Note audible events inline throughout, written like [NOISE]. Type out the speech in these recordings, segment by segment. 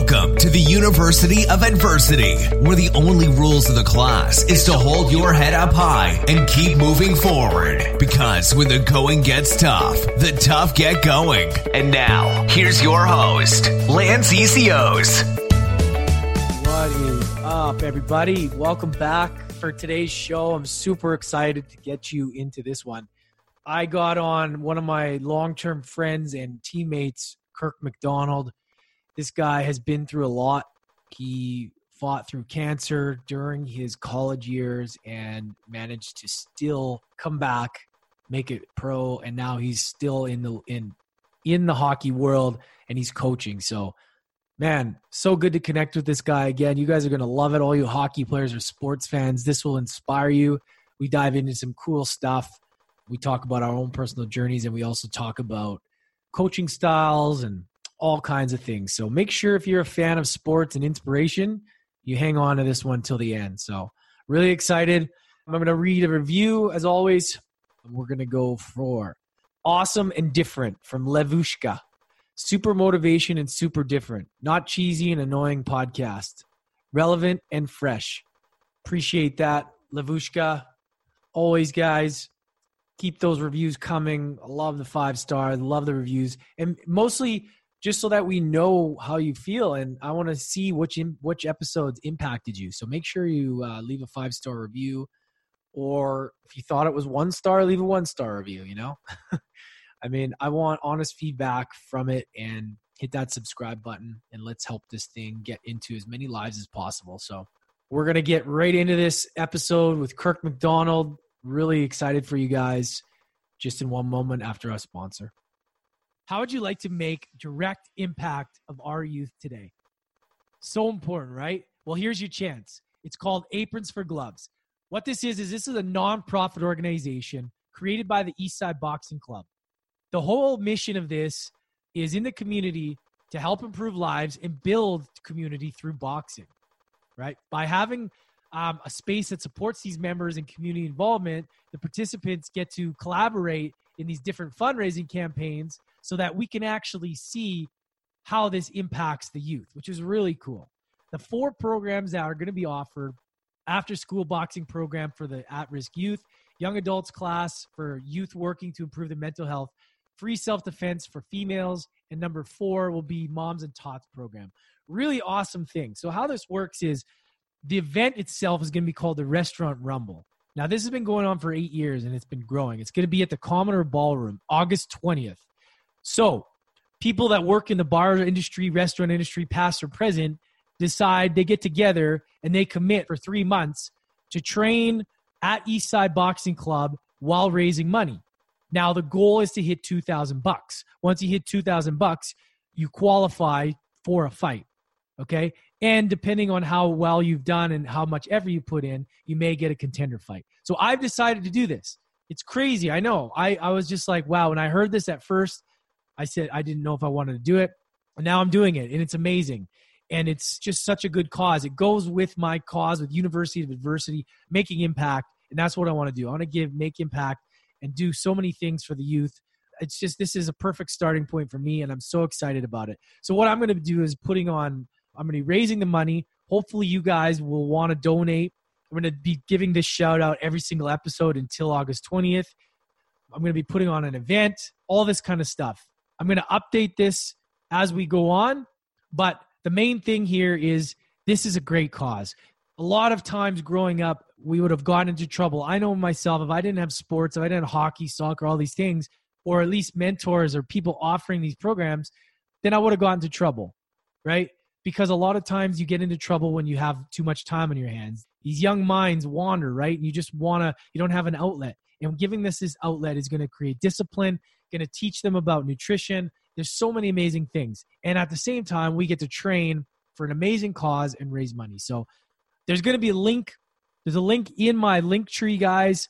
Welcome to the University of Adversity, where the only rules of the class is to hold your head up high and keep moving forward. Because when the going gets tough, the tough get going. And now, here's your host, Lance Essihos. What is up, everybody? Welcome back for today's show. I'm super excited to get you into this one. I got on one of my long term friends and teammates, Kirk MacDonald this guy has been through a lot. He fought through cancer during his college years and managed to still come back, make it pro, and now he's still in the in in the hockey world and he's coaching. So, man, so good to connect with this guy again. You guys are going to love it. All you hockey players or sports fans, this will inspire you. We dive into some cool stuff. We talk about our own personal journeys and we also talk about coaching styles and all kinds of things. So make sure if you're a fan of sports and inspiration, you hang on to this one till the end. So really excited. I'm going to read a review as always. We're going to go for awesome and different from Levushka. Super motivation and super different. Not cheesy and annoying podcast. Relevant and fresh. Appreciate that, Levushka. Always, guys, keep those reviews coming. I love the five star. Love the reviews. And mostly just so that we know how you feel and i want to see which in, which episodes impacted you. So make sure you uh, leave a five star review or if you thought it was one star leave a one star review you know? [LAUGHS] I mean i want honest feedback from it and hit that subscribe button and let's help this thing get into as many lives as possible. So we're to get right into this episode with kirk macdonald. Really excited for you guys. Just in one moment after our sponsor how would you like to make direct impact of our youth today? So important, right? Well, here's your chance. It's called Aprons for Gloves. What this is is this is a nonprofit organization created by the Eastside Boxing Club. The whole mission of this is in the community to help improve lives and build community through boxing, right? By having um, a space that supports these members and community involvement, the participants get to collaborate in these different fundraising campaigns so that we can actually see how this impacts the youth, which is really cool. The four programs that are going to be offered after school boxing program for the at risk youth, young adults class for youth working to improve their mental health, free self defense for females, and number four will be moms and tots program. Really awesome thing. So, how this works is the event itself is going to be called the Restaurant Rumble. Now, this has been going on for eight years and it's been growing. It's going to be at the Commodore Ballroom, August 20th. So, people that work in the bar industry, restaurant industry, past or present, decide they get together and they commit for three months to train at Eastside Boxing Club while raising money. Now, the goal is to hit 2000 bucks. Once you hit 2000 bucks, you qualify for a fight. Okay. And depending on how well you've done and how much effort you put in, you may get a contender fight. So I've decided to do this. It's crazy. I know. I, I was just like, wow. When I heard this at first, I said I didn't know if I wanted to do it. And now I'm doing it, and it's amazing. And it's just such a good cause. It goes with my cause with University of Adversity, making impact. And that's what I want to do. I want to give, make impact, and do so many things for the youth. It's just, this is a perfect starting point for me, and I'm so excited about it. So, what I'm going to do is putting on, I'm going to be raising the money. Hopefully, you guys will want to donate. I'm going to be giving this shout out every single episode until August 20th. I'm going to be putting on an event, all this kind of stuff. I'm going to update this as we go on, but the main thing here is this is a great cause. A lot of times growing up, we would have gotten into trouble. I know myself, if I didn't have sports, if I didn't have hockey, soccer, all these things, or at least mentors or people offering these programs, then I would have gotten into trouble, right? Because a lot of times you get into trouble when you have too much time on your hands. These young minds wander, right? You just want to, you don't have an outlet. And giving this this outlet is going to create discipline going to teach them about nutrition. There's so many amazing things. And at the same time, we get to train for an amazing cause and raise money. So there's going to be a link. There's a link in my link tree, guys.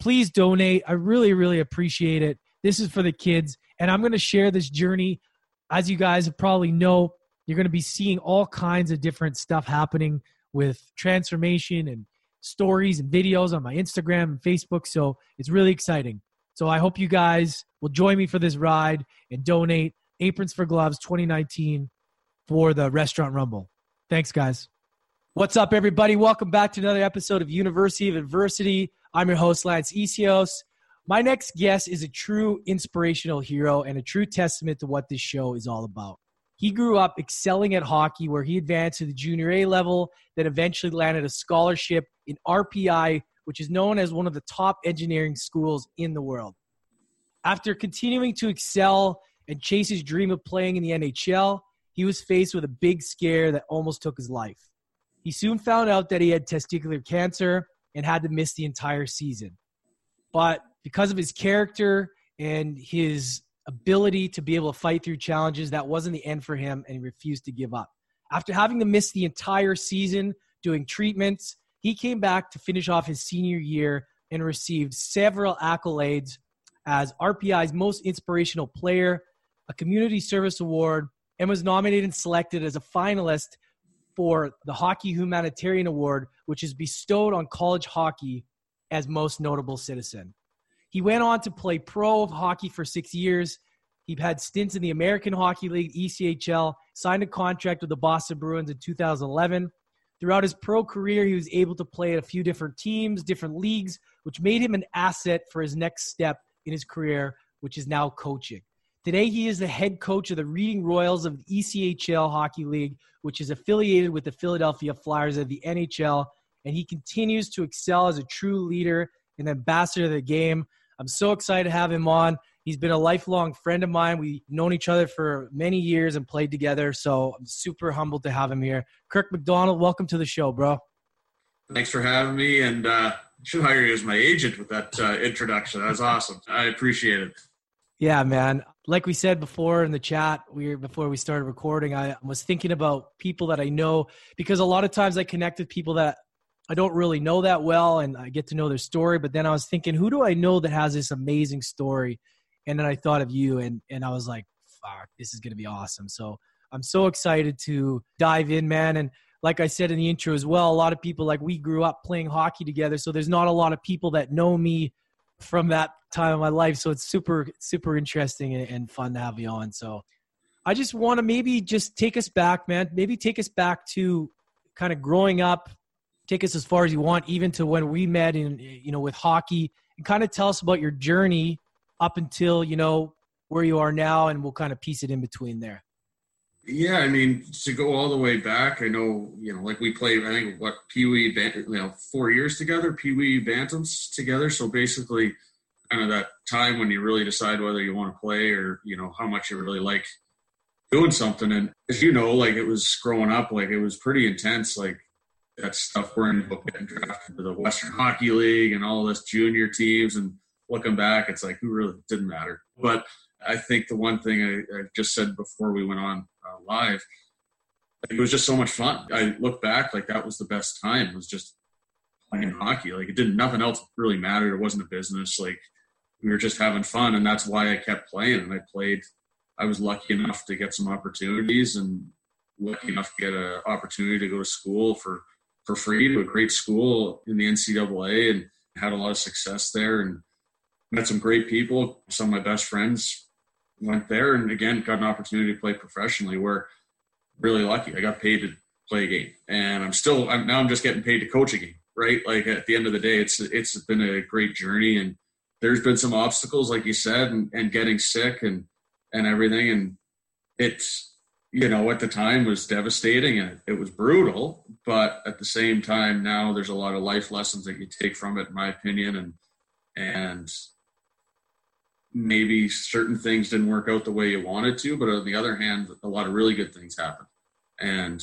Please donate. I really, really appreciate it. This is for the kids. And I'm going to share this journey. As you guys probably know, you're going to be seeing all kinds of different stuff happening with transformation and stories and videos on my Instagram and Facebook. So it's really exciting. So I hope you guys will join me for this ride and donate Aprons for Gloves 2019 for the Restaurant Rumble. Thanks, guys. What's up, everybody? Welcome back to another episode of University of Adversity. I'm your host, Lance Essihos. My next guest is a true inspirational hero and a true testament to what this show is all about. He grew up excelling at hockey, where he advanced to the junior A level, then eventually landed a scholarship in RPI, which is known as one of the top engineering schools in the world. After continuing to excel and chase his dream of playing in the NHL, he was faced with a big scare that almost took his life. He soon found out that he had testicular cancer and had to miss the entire season. But because of his character and his ability to be able to fight through challenges, that wasn't the end for him, and he refused to give up. After having to miss the entire season doing treatments, he came back to finish off his senior year and received several accolades as RPI's most inspirational player, a community service award, and was nominated and selected as a finalist for the Hockey Humanitarian Award, which is bestowed on college hockey as most notable citizen. He went on to play pro hockey for six years. He had stints in the American Hockey League, ECHL, signed a contract with the Boston Bruins in 2011. Throughout his pro career, he was able to play at a few different teams, different leagues, which made him an asset for his next step in his career, which is now coaching. Today, he is the head coach of the Reading Royals of the ECHL Hockey League, which is affiliated with the Philadelphia Flyers of the NHL, and he continues to excel as a true leader and ambassador of the game. I'm so excited to have him on. He's been a lifelong friend of mine. We've known each other for many years and played together, so I'm super humbled to have him here. Kirk MacDonald, welcome to the show, bro. Thanks for having me, and uh, should hire you as my agent with that uh, introduction. That was awesome. I appreciate it. Yeah, man. Like we said before in the chat, we before we started recording, I was thinking about people that I know because a lot of times I connect with people that I don't really know that well and I get to know their story. But then I was thinking, who do I know that has this amazing story? And then I thought of you and and I was like, fuck, this is gonna be awesome. So I'm so excited to dive in, man. And like I said in the intro as well, a lot of people like we grew up playing hockey together. So there's not a lot of people that know me from that time of my life. So it's super, super interesting and, and fun to have you on. So I just want to maybe just take us back, man. Maybe take us back to kind of growing up. Take us as far as you want, even to when we met in, you know, with hockey, and kind of tell us about your journey up until you know where you are now, and we'll kind of piece it in between there. Yeah, I mean, to go all the way back, I know, you know, like we played, I think, what, Pee Wee, you know, four years together, Pee Wee Bantams together. So basically, kind of that time when you really decide whether you want to play or, you know, how much you really like doing something. And as you know, like it was growing up, like it was pretty intense. Like that stuff worrying about getting drafted to the Western Hockey League and all this junior teams. And looking back, it's like, who really didn't matter. But I think the one thing I, I just said before we went on uh, live, it was just so much fun. I look back like that was the best time. Was just playing hockey. Like it didn't nothing else really mattered. It wasn't a business. Like we were just having fun, and that's why I kept playing. And I played. I was lucky enough to get some opportunities, and lucky enough to get an opportunity to go to school for for free to a great school in the NCAA, and had a lot of success there, and met some great people. Some of my best friends went there and again got an opportunity to play professionally. Where really lucky. I got paid to play a game. And i'm still I'm, now i'm just getting paid to coach a game right? Like at the end of the day it's it's been a great journey. And there's been some obstacles like you said and, and getting sick and and everything. And it's you know at the time was devastating and it was brutal. But at the same time now there's a lot of life lessons that you take from it in my opinion. And and maybe certain things didn't work out the way you wanted to, but on the other hand, a lot of really good things happen. And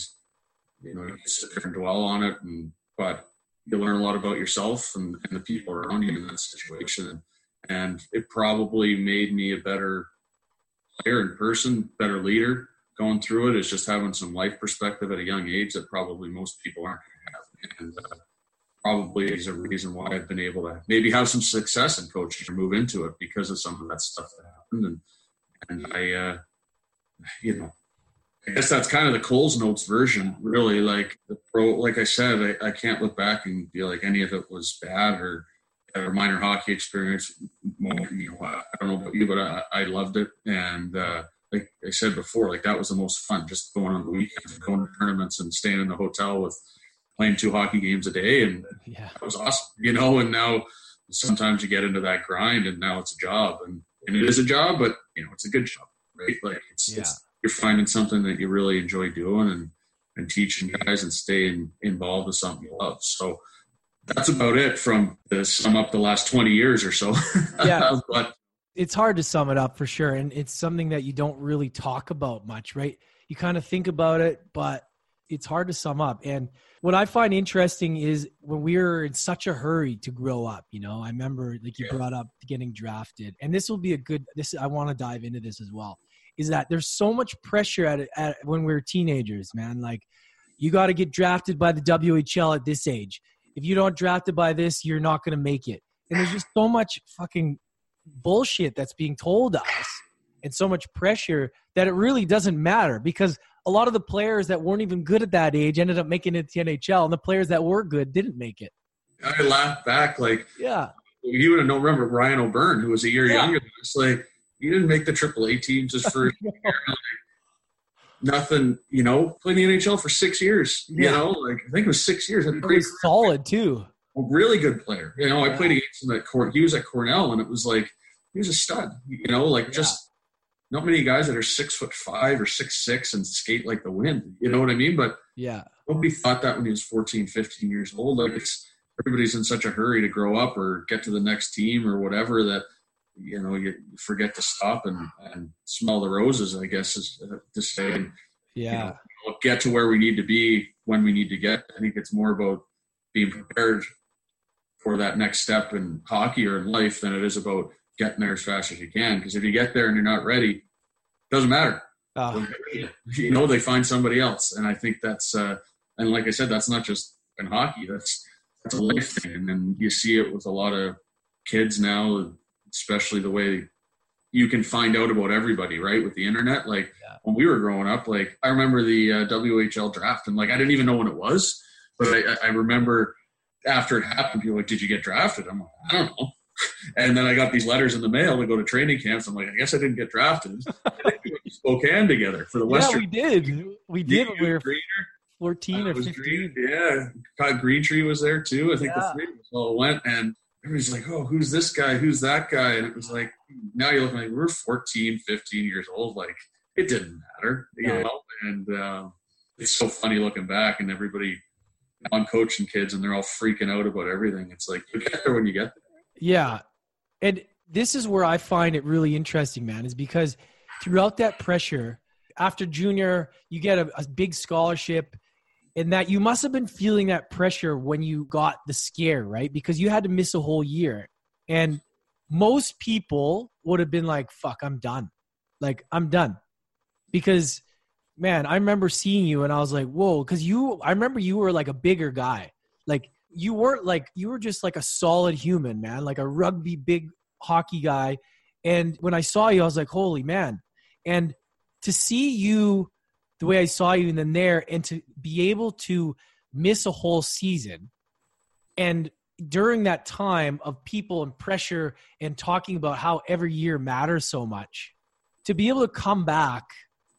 you know, you sit there and dwell on it, and but you learn a lot about yourself and, and the people around you in that situation. And it probably made me a better player in person, better leader. Going through it is just having some life perspective at a young age that probably most people aren't going to have. And uh, probably is a reason why I've been able to maybe have some success in coaching or move into it because of some of that stuff that happened. And and I, uh, you know, I guess that's kind of the Coles Notes version, really. Like the pro, like I said, I, I can't look back and be like any of it was bad or or minor hockey experience. You know, I don't know about you, but I, I loved it, and uh, like I said before, like that was the most fun, just going on the weekends, going to tournaments and staying in the hotel with playing two hockey games a day, and yeah, that was awesome, you know. And now sometimes you get into that grind, and now it's a job, and, and it is a job, but you know, it's a good job, right? Like it's, yeah. it's you're finding something that you really enjoy doing, and and teaching guys and staying involved with something you love. So that's about it from the sum up the last 20 years or so. [LAUGHS] Yeah. but it's hard to sum it up for sure. And it's something that you don't really talk about much, right? You kind of think about it, but it's hard to sum up. And what I find interesting is when we were in such a hurry to grow up, you know, I remember like you yeah. brought up getting drafted, and this will be a good, this, I want to dive into this as well, is that there's so much pressure at it at, when we are teenagers, man. Like you got to get drafted by the WHL at this age if you don't draft it by this, you're not going to make it. And there's just so much fucking bullshit that's being told us and so much pressure that it really doesn't matter because a lot of the players that weren't even good at that age ended up making it to the NHL, and the players that were good didn't make it. I laugh back like, yeah, you would not remember Ryan O'Byrne, who was a year yeah. younger than us. Like, he didn't make the AAA team just for [LAUGHS] nothing, you know, playing the NHL for six years. Yeah. You know, like I think it was six years. It was solid too. A really good player. You know, yeah. I played against him at Cornell. He was at Cornell, and it was like he was a stud. You know, like just. Not many guys that are six foot five or six six and skate like the wind. You know what I mean? But yeah, nobody thought that when he was 14, 15 years old. Like it's everybody's in such a hurry to grow up or get to the next team or whatever that you know you forget to stop and, and smell the roses i guess is uh, to say and, yeah you know, get to where we need to be when we need to get i think it's more about being prepared for that next step in hockey or in life than it is about getting there as fast as you can because if you get there and you're not ready it doesn't matter oh. you know they find somebody else and i think that's uh and like i said that's not just in hockey that's that's a life thing and you see it with a lot of kids now especially the way you can find out about everybody, right? With the internet. Like yeah. when we were growing up, like I remember the uh, WHL draft and like I didn't even know when it was, but I, I remember after it happened, people like, did you get drafted? I'm like, I don't know. [LAUGHS] And then I got these letters in the mail to go to training camps. I'm like, I guess I didn't get drafted. [LAUGHS] we Spokane together for the Western. Yeah, we did. We did. We were greener. 14 or 15. Green, yeah. Todd Greentree was there too. I think yeah. the three of us all went. And everybody's like, oh, who's this guy? Who's that guy? And it was like, now you're looking like we're 14, 15 years old. Like it didn't matter, you know? And um, it's so funny looking back and everybody, I'm coaching kids and they're all freaking out about everything. It's like, you get there when you get there. Yeah. And this is where I find it really interesting, man, is because throughout that pressure, after junior, you get a, a big scholarship and that you must have been feeling that pressure when you got the scare, right? Because you had to miss a whole year. And most people would have been like, fuck, I'm done. Like, I'm done. Because, man, I remember seeing you and I was like, whoa, because you, I remember you were like a bigger guy. Like, you weren't like, you were just like a solid human, man, like a rugby big hockey guy. And when I saw you, I was like, holy man. And to see you the way I saw you and then there, and to be able to miss a whole season and during that time of people and pressure and talking about how every year matters so much to be able to come back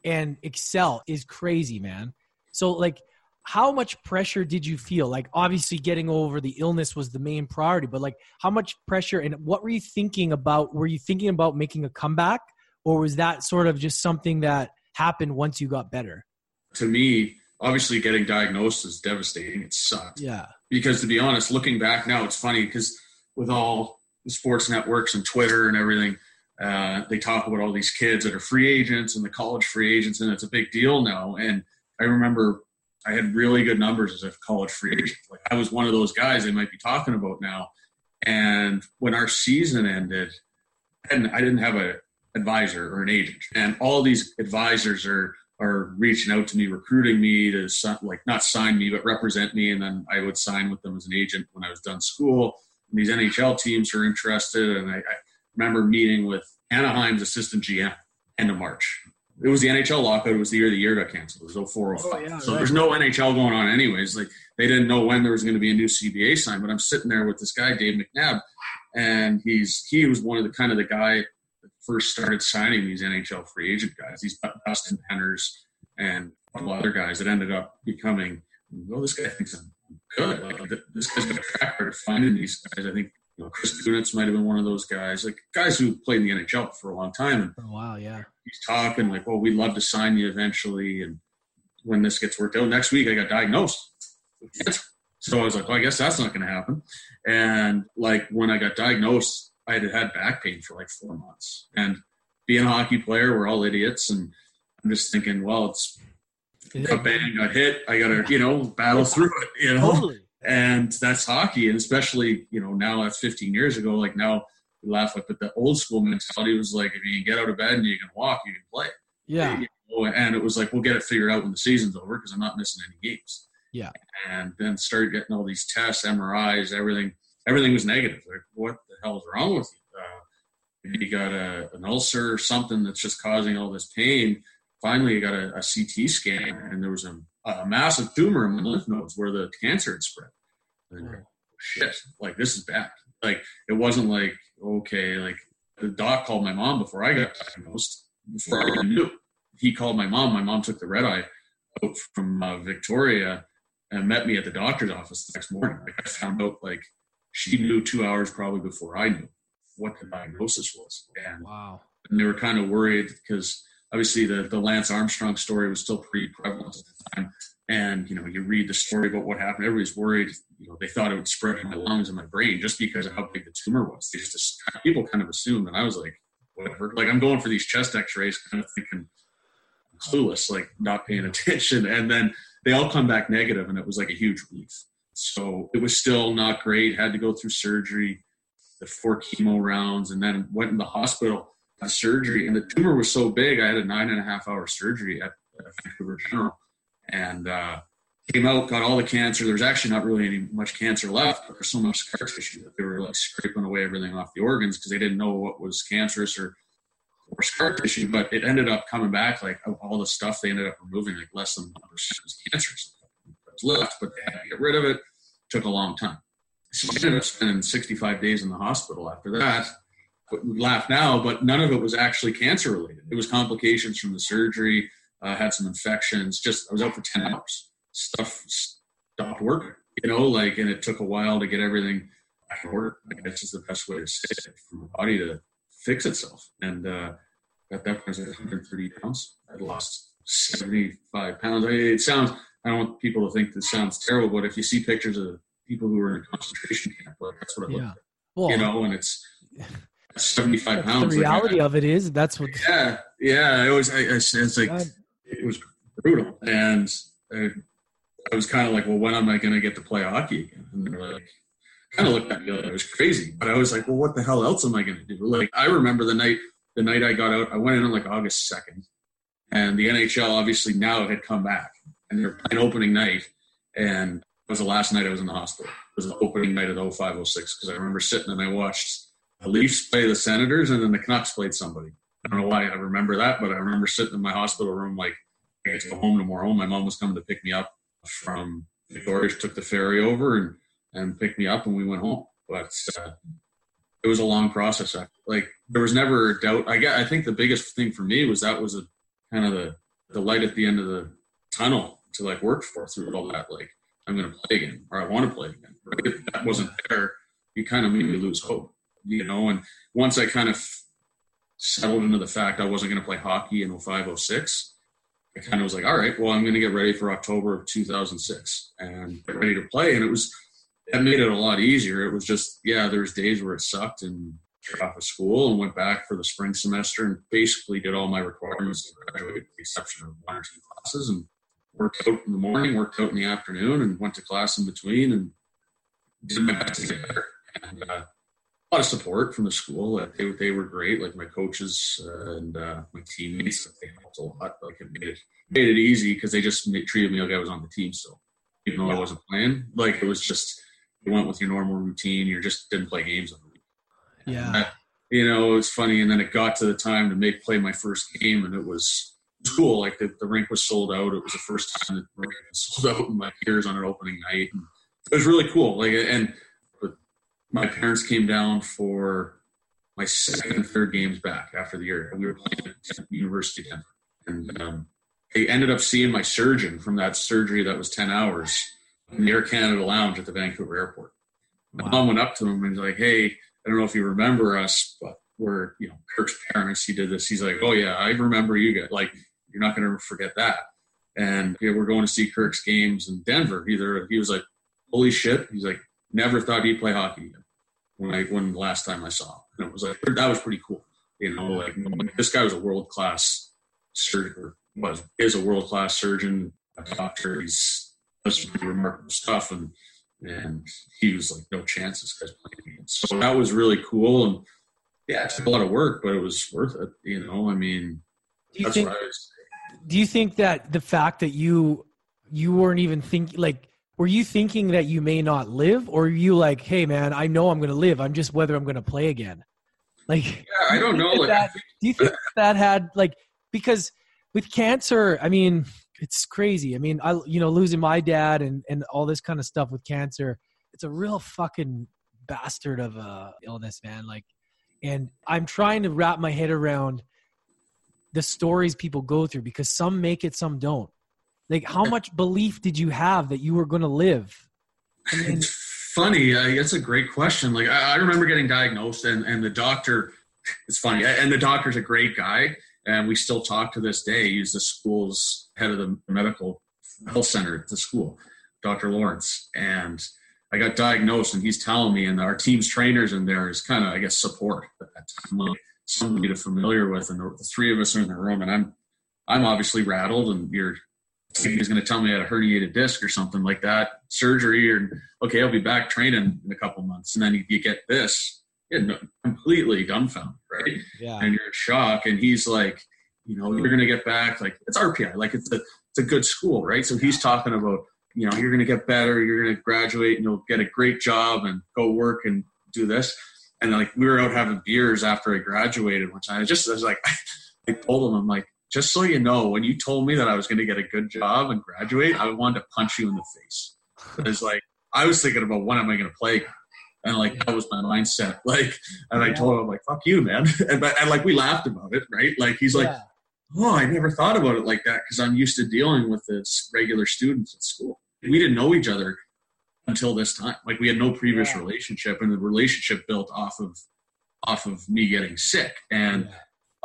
and excel is crazy man so like how much pressure did you feel like obviously getting over the illness was the main priority but like how much pressure and what were you thinking about were you thinking about making a comeback or was that sort of just something that happened once you got better? To me, obviously getting diagnosed is devastating. It sucked. Yeah. Because to be honest, looking back now, it's funny because with all the sports networks and Twitter and everything, uh, they talk about all these kids that are free agents and the college free agents, and it's a big deal now. And I remember I had really good numbers as a college free agent. Like I was one of those guys they might be talking about now. And when our season ended, and I didn't have a advisor or an agent. And all these advisors are are reaching out to me, recruiting me to like not sign me, but represent me, and then I would sign with them as an agent when I was done school. And these NHL teams are interested, and I, I remember meeting with Anaheim's assistant GM end of March. It was the NHL lockout. It was the year the year got canceled. It was 04, 05. Oh, yeah, so right. there's no NHL going on anyways. Like they didn't know when there was going to be a new CBA sign. But I'm sitting there with this guy, Dave McNab, and he's he was one of the kind of the guy that first started signing these NHL free agent guys, these Dustin Penners and a couple other guys that ended up becoming, well, this guy thinks I'm good. Like this guy's got a track record of finding these guys. I think you know, Chris Kunitz might have been one of those guys, like guys who played in the NHL for a long time. And for a while, yeah. He's talking like, "Well, we'd love to sign you eventually." And when this gets worked out, next week I got diagnosed So I was like, "Well, I guess that's not going to happen." And like when I got diagnosed, I had had back pain for like four months. And being a hockey player, we're all idiots, and I'm just thinking, well, it's got banged, got hit. I got to, you know, battle through it, you know. Totally and that's hockey and especially you know now that's 15 years ago like now we laugh like but the old school mentality was like if you can get out of bed and you can walk you can play. Yeah. You know, and it was like we'll get it figured out when the season's over because i'm not missing any games. Yeah. And then started getting all these tests mris everything everything was negative. Like what the hell is wrong with you? Uh, you got a, an ulcer or something that's just causing all this pain. Finally i got a, a ct scan and there was a, a massive tumor in my lymph nodes where the cancer had spread and oh, shit, like this is bad. Like it wasn't like okay, like the doc called my mom before I got diagnosed. Before I knew, he called my mom. My mom took the red eye out from uh, Victoria and met me at the doctor's office the next morning. Like I found out like she knew two hours probably before I knew what the diagnosis was. And, wow. And they were kind of worried because obviously the, the Lance Armstrong story was still pretty prevalent at the time. And you know you read the story about what happened everybody's worried you know they thought it would spread in my lungs and my brain just because of how big the tumor was. They just people kind of assumed and i was like whatever. Like i'm going for these chest x-rays kind of thinking clueless like not paying [LAUGHS] attention. And then they all come back negative and it was like a huge relief. So it was still not great had to go through surgery the four chemo rounds and then went in the hospital had surgery and the tumor was so big i had a nine and a half hour surgery at, at vancouver general and uh, came out, got all the cancer. There's actually not really any much cancer left, but there's so much scar tissue that they were like scraping away everything off the organs because they didn't know what was cancerous or or scar tissue. But it ended up coming back like all the stuff they ended up removing, like less than one percent was cancerous. was left, but they had to get rid of it. it. Took a long time. So I ended up spending 65 days in the hospital after that. We laugh now, but none of it was actually cancer related. It was complications from the surgery uh, had some infections. Just I was out for ten hours. Stuff stopped working. You know, like, and it took a while to get everything back in order. I guess is the best way to say it for my body to fix itself. And uh, at that point, I was at 130 pounds. I lost 75 pounds. I it sounds. I don't want people to think this sounds terrible, but if you see pictures of people who were in concentration camp, like that's what it yeah. looked like. Well, you know, and it's [LAUGHS] 75 pounds. The reality like, of it is that's what. Yeah, yeah. It was. I, I, it's like God it was brutal. And I, I was kind of like, well, when am I going to get to play hockey again? And they're like, kind of looked at me like I was crazy. But I was like, well, what the hell else am I going to do? Like, I remember the night, the night I got out, I went in on like August 2nd. And the NHL obviously now had come back and they're playing opening night. And it was the last night I was in the hospital. It was the opening night of 0506 because I remember sitting and I watched the Leafs play the Senators and then the Canucks played somebody. I don't know why I remember that, but I remember sitting in my hospital room like I had to go home tomorrow. My mom was coming to pick me up from Victoria. She took the ferry over and and picked me up, and we went home. But uh, it was a long process. Like there was never a doubt. I get. I think the biggest thing for me was that was a kind of the the light at the end of the tunnel to like work for through all that. Like I'm going to play again, or I want to play again. Right? If that wasn't there, you kind of made me lose hope. You know, and once I kind of settled into the fact I wasn't going to play hockey in 0506, I kind of was like, all right, well, I'm going to get ready for October of 2006 and get ready to play. And it was, that made it a lot easier. It was just, yeah, there was days where it sucked and off of school and went back for the spring semester and basically did all my requirements to graduate with the exception of one or two classes and worked out in the morning, worked out in the afternoon and went to class in between and did my best to get better. And, uh, lot of support from the school. They they were great. Like my coaches uh, and uh, my teammates, they helped a lot. Like it made it made it easy because they just made, treated me like I was on the team still, even though I wasn't playing. Like it was just you went with your normal routine. You just didn't play games week. Yeah. you know, it was funny. And then it got to the time to make play my first game, and it was cool. Like the, the rink was sold out. It was the first time the rink was sold out in my years on an opening night. And it was really cool. Like and my parents came down for my second and third games back after the year. We were playing at University of Denver. And um, they ended up seeing my surgeon from that surgery that was 10 hours in the Air Canada Lounge at the Vancouver airport. My wow. mom went up to him and was like, Hey, I don't know if you remember us, but we're, you know, Kirk's parents. He did this. He's like, Oh, yeah, I remember you guys. Like, you're not going to forget that. And yeah, we're going to see Kirk's games in Denver. Either he was like, Holy shit. He's like, Never thought he'd play hockey again when I when the last time I saw him. And it was like that was pretty cool. You know, like mm-hmm. this guy was a world class surgeon, was is a world class surgeon, a doctor. He's does remarkable stuff, and and he was like, no chance this guy's playing. So that was really cool, and yeah, it took a lot of work, but it was worth it. You know, I mean, do you think? Do you think that the fact that you you weren't even thinking like were you thinking that you may not live or are you like hey man i know i'm going to live. I'm just whether i'm going to play again? Like yeah i don't know. like, that, do you think [LAUGHS] that had like because with cancer i mean it's crazy. I mean i you know losing my dad and and all this kind of stuff with cancer it's a real fucking bastard of a illness man like and i'm trying to wrap my head around the stories people go through because some make it some don't like, how much belief did you have that you were going to live? I mean, it's funny. Uh, that's a great question. Like, I, I, remember getting diagnosed, and, and the doctor, it's funny, and the doctor's a great guy, and we still talk to this day. He's the school's head of the medical health center at the school, Dr. Lawrence. And I got diagnosed, and he's telling me, and our team's trainers in there is kind of, I guess, support at that time, like somebody to familiar with. And the, the three of us are in the room, and I'm, I'm obviously rattled, and you're he was going to tell me I had a herniated disc or something like that, surgery, or okay, I'll be back training in a couple months, and then you, you get this, you completely dumbfounded, right? Yeah. And you're in shock, and he's like, you know, you're going to get back, like it's RPI, like it's a it's a good school, right? So he's talking about, you know, you're going to get better, you're going to graduate, and you'll get a great job and go work and do this. And like we were out having beers after I graduated one time. I just I was like, [LAUGHS] I told him, I'm like, just so you know, when you told me that I was going to get a good job and graduate, I wanted to punch you in the face. It's like I was thinking about when am I going to play, and like that was my mindset. [LAUGHS] Like, and I told him like, "Fuck you, man," [LAUGHS] and, but, and like we laughed about it, right? Like he's like, yeah. "Oh, I never thought about it like that because I'm used to dealing with this regular students at school. We didn't know each other until this time. Like we had no previous yeah. relationship, and the relationship built off of off of me getting sick and." Yeah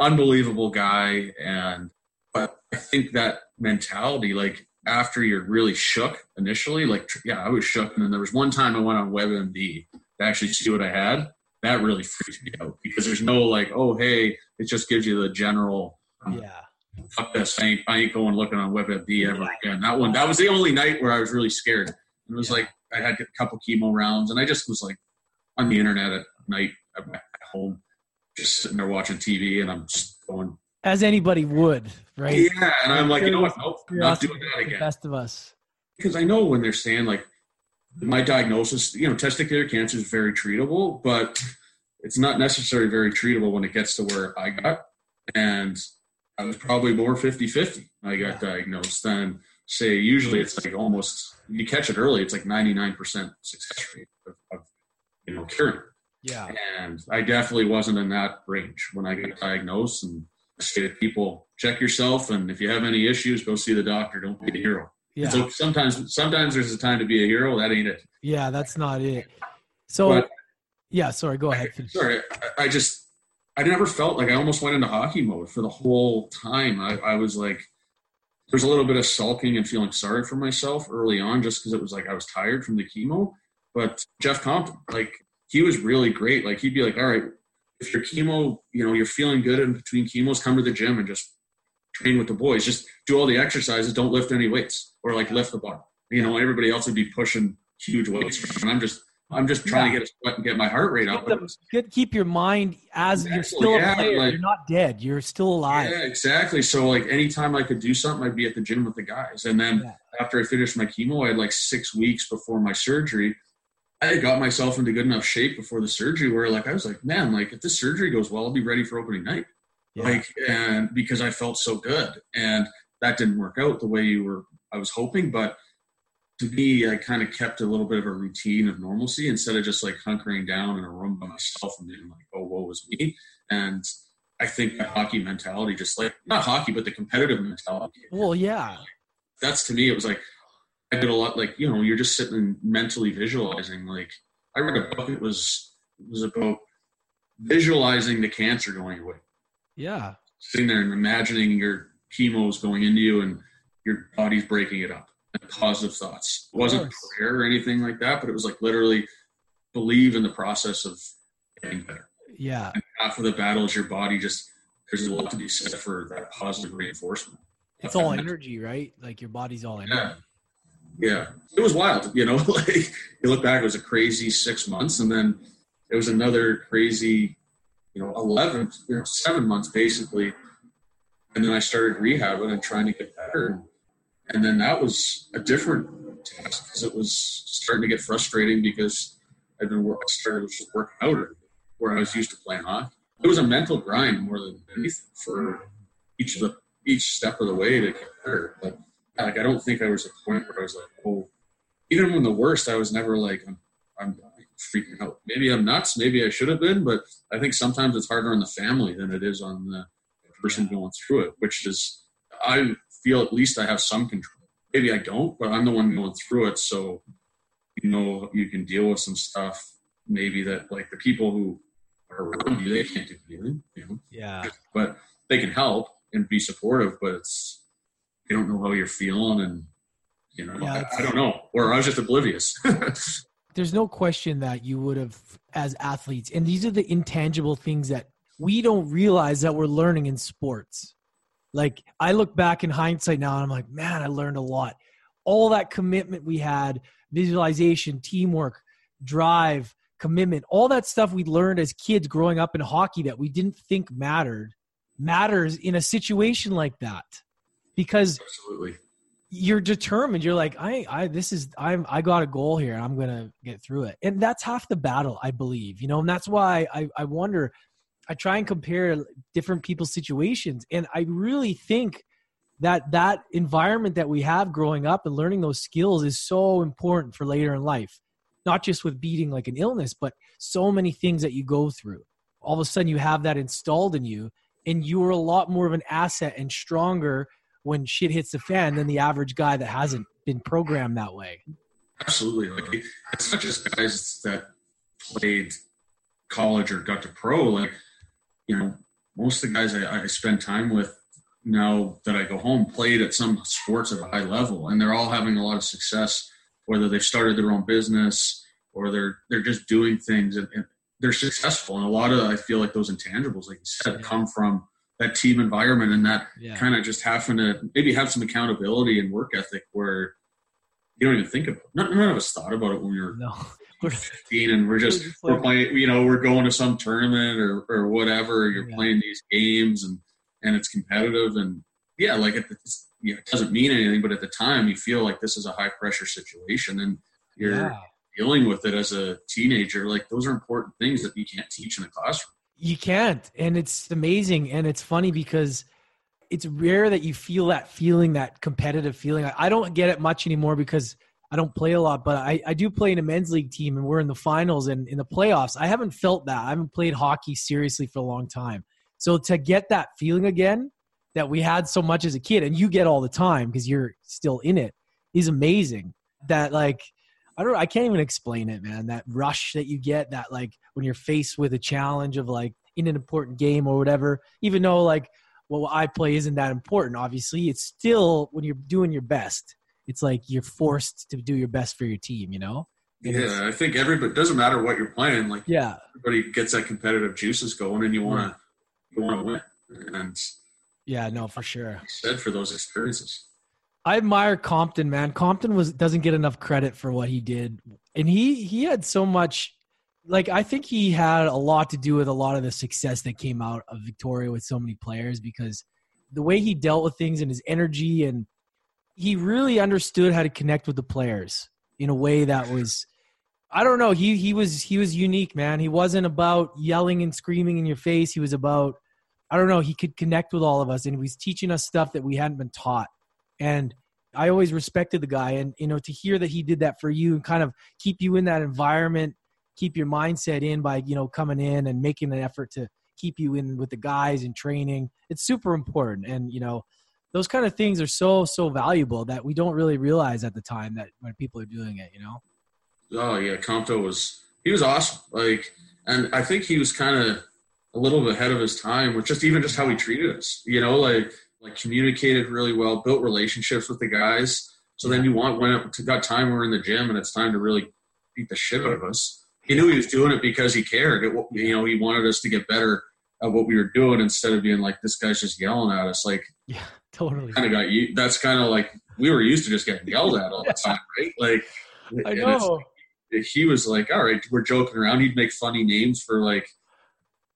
unbelievable guy. And, but I think that mentality, like after you're really shook initially, like, yeah, I was shook. And then there was one time I went on WebMD to actually see what I had. That really freaked me out because there's no like, oh, hey, it just gives you the general. Um, yeah. Fuck this. I ain't, I ain't going looking on WebMD ever again. That one, that was the only night where I was really scared. It was yeah. like, I had a couple chemo rounds and I just was like on the internet at night at home just sitting there watching TV, and I'm just going. As anybody would, right? Yeah, and I'm like, you know what? Nope, not doing that again. best of us. Because I know when they're saying like, my diagnosis, you know, testicular cancer is very treatable, but it's not necessarily very treatable when it gets to where I got. And I was probably more 50 50 I got yeah. diagnosed than say, usually it's like almost, you catch it early, it's like 99% success rate of, of you know, curing. Yeah. And I definitely wasn't in that range when I got diagnosed and I say to people, check yourself and if you have any issues, go see the doctor. Don't be a hero. Yeah. so sometimes sometimes there's a time to be a hero. That ain't it. Yeah, that's not it. So but, yeah, sorry, go ahead. Sorry, I, I, just I never felt like I almost went into hockey mode for the whole time. I, I was like there's a little bit of sulking and feeling sorry for myself early on just because it was like I was tired from the chemo. But Jeff Compton, like he was really great. Like he'd be like, all right, if your chemo, you know, you're feeling good in between chemos, come to the gym and just train with the boys. Just do all the exercises. Don't lift any weights or like lift the bar. You know, everybody else would be pushing huge weights. And I'm just, I'm just trying yeah. to get a sweat and get my heart rate up. Good, keep your mind as exactly, you're still yeah, player. Like, you're not dead. You're still alive. Yeah, exactly. So like anytime I could do something, I'd be at the gym with the guys. And then yeah. after I finished my chemo, I had like six weeks before my surgery. I had got myself into good enough shape before the surgery where like I was like, man, like if this surgery goes well, I'll be ready for opening night. Yeah. Like and because I felt so good. And that didn't work out the way you were I was hoping, but to me, I kind of kept a little bit of a routine of normalcy instead of just like hunkering down in a room by myself and being like, oh, woe is me. And I think that hockey mentality, just like not hockey, but the competitive mentality. Well, yeah. That's to me, it was like I did a lot. Like you know, you're just sitting and mentally visualizing. Like I read a book. It was it was about visualizing the cancer going away. Yeah. Sitting there and imagining your chemo's going into you and your body's breaking it up and positive thoughts. It wasn't prayer or anything like that, but it was like literally believe in the process of getting better. Yeah. And after the battle is your body just there's a lot to be said for that positive reinforcement. It's all energy, right? Like your body's all energy. Yeah. Yeah. It was wild, you know, [LAUGHS] like you look back, it was a crazy six months and then it was another crazy, you know, 11, you know, seven months basically. And then I started rehabbing and trying to get better. And then that was a different task because it was starting to get frustrating because I'd been working, started just working out where I was used to playing hockey. It was a mental grind more than anything for each of the each step of the way to get better. But like I don't think I was a point where I was like, oh, even when the worst, I was never like I'm, I'm freaking out. Maybe I'm nuts. Maybe I should have been, but I think sometimes it's harder on the family than it is on the person going through it. Which is, I feel at least I have some control. Maybe I don't, but I'm the one going through it, so you know you can deal with some stuff. Maybe that like the people who are around you, they can't do anything. You know? Yeah. But they can help and be supportive, but it's they don't know how you're feeling and you know yeah, I, I, don't know. Or i was just oblivious. [LAUGHS] There's no question that you would have as athletes and these are the intangible things that we don't realize that we're learning in sports. Like i look back in hindsight now and i'm like man i learned a lot. All that commitment we had visualization teamwork drive commitment all that stuff we learned as kids growing up in hockey that we didn't think mattered matters in a situation like that because absolutely. you're determined. You're like i i this is i'm i got a goal here and i'm gonna get through it. And that's half the battle i believe you know and that's why i i wonder i try and compare different people's situations. And i really think that that environment that we have growing up and learning those skills is so important for later in life not just with beating like an illness but so many things that you go through. All of a sudden you have that installed in you and you are a lot more of an asset and stronger when shit hits the fan than the average guy that hasn't been programmed that way. Absolutely. Like it's not just guys that played college or got to pro. Like, you know, most of the guys I, I spend time with now that I go home played at some sports at a high level and they're all having a lot of success, whether they've started their own business or they're they're just doing things and, and they're successful. And a lot of I feel like those intangibles, like you said, come from that team environment and that yeah. kind of just having to maybe have some accountability and work ethic where you don't even think about it. None, none of us thought about it when we were no. [LAUGHS] 15 and we're just [LAUGHS] we're playing you know we're going to some tournament or, or whatever you're yeah. playing these games and and it's competitive and yeah like it, yeah, it doesn't mean anything but at the time you feel like this is a high pressure situation and you're yeah. dealing with it as a teenager like those are important things that you can't teach in a classroom you can't. And it's amazing. And it's funny because it's rare that you feel that feeling, that competitive feeling. I don't get it much anymore because I don't play a lot, but I, I do play in a men's league team and we're in the finals and in the playoffs. I haven't felt that. I haven't played hockey seriously for a long time. So to get that feeling again that we had so much as a kid and you get all the time because you're still in it is amazing. That like I don't I can't even explain it, man. That rush that you get, that like when you're faced with a challenge of like in an important game or whatever, even though like well I play isn't that important, obviously, it's still when you're doing your best, it's like you're forced to do your best for your team, you know? And yeah, I think everybody doesn't matter what you're playing, like yeah, everybody gets that competitive juices going and you wanna mm-hmm. you wanna win. And yeah, no, for sure. Said for those experiences. I admire Compton, man. Compton was doesn't get enough credit for what he did, and he he had so much. Like I think he had a lot to do with a lot of the success that came out of Victoria with so many players because the way he dealt with things and his energy and he really understood how to connect with the players in a way that was I don't know, he he was he was unique, man. He wasn't about yelling and screaming in your face. He was about I don't know, he could connect with all of us and he was teaching us stuff that we hadn't been taught and I always respected the guy, and you know, to hear that he did that for you and kind of keep you in that environment, keep your mindset in by you know coming in and making an effort to keep you in with the guys and training. It's super important, and you know, those kind of things are so so valuable that we don't really realize at the time that when people are doing it. You know. Oh yeah, Compto was he was awesome. Like, and I think he was kind of a little bit ahead of his time with just even just how he treated us. You know, like like communicated really well, built relationships with the guys. So then you want when it got time we're in the gym and it's time to really beat the shit out of us. He knew he was doing it because he cared. It, you know, he wanted us to get better at what we were doing instead of being like this guy's just yelling at us. Like, [LAUGHS] yeah, totally. Kind of got you. That's kind of like we were used to just getting yelled at all the time, right? Like, I know. He was like, "All right, we're joking around." He'd make funny names for like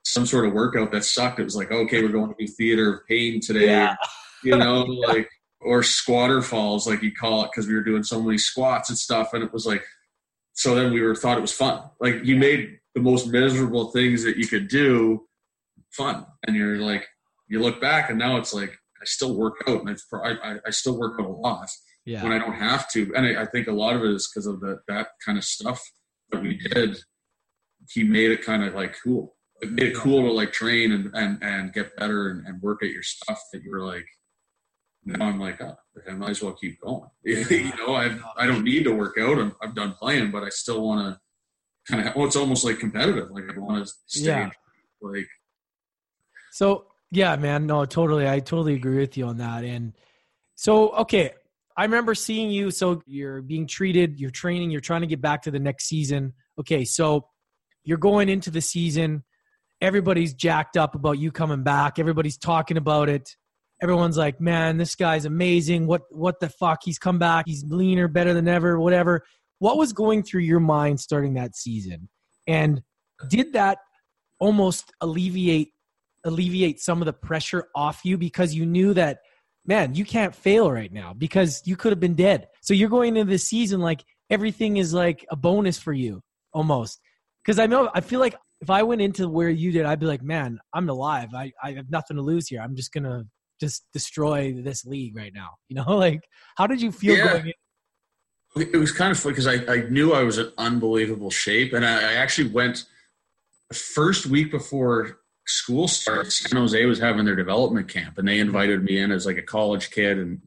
some sort of workout that sucked. It was like, okay, we're going to do theater of pain today, yeah. you know, [LAUGHS] like or squatter falls, like you call it, because we were doing so many squats and stuff, and it was like, so then we were thought it was fun. Like you made the most miserable things that you could do fun, and you're like, you look back, and now it's like I still work out, and it's I, I still work out a lot yeah. when I don't have to, and I, I think a lot of it is because of the, that kind of stuff that we did. He made it kind of like cool it made it cool to like train and, and, and get better and, and work at your stuff that you were like, now I'm like, oh, I might as well keep going. [LAUGHS] you know, I I don't need to work out. I'm, I'm done playing, but I still want to kind of. Well, it's almost like competitive. Like I want to stay. Yeah. Like. So yeah, man. No, totally. I totally agree with you on that. And so okay, I remember seeing you. So you're being treated. You're training. You're trying to get back to the next season. Okay, so you're going into the season everybody's jacked up about you coming back. Everybody's talking about it. Everyone's like, "Man, this guy's amazing. What what the fuck? He's come back. He's leaner, better than ever, whatever." What was going through your mind starting that season? And did that almost alleviate alleviate some of the pressure off you because you knew that man, you can't fail right now because you could have been dead. So you're going into this season like everything is like a bonus for you almost. Because I know I feel like if I went into where you did, I'd be like, man, I'm alive. I, I have nothing to lose here. I'm just gonna just destroy this league right now. You know, [LAUGHS] like how did you feel yeah. going in? It was kind of funny because I, I knew I was in unbelievable shape, and I, I actually went the first week before school starts. San Jose was having their development camp, and they invited me in as like a college kid, and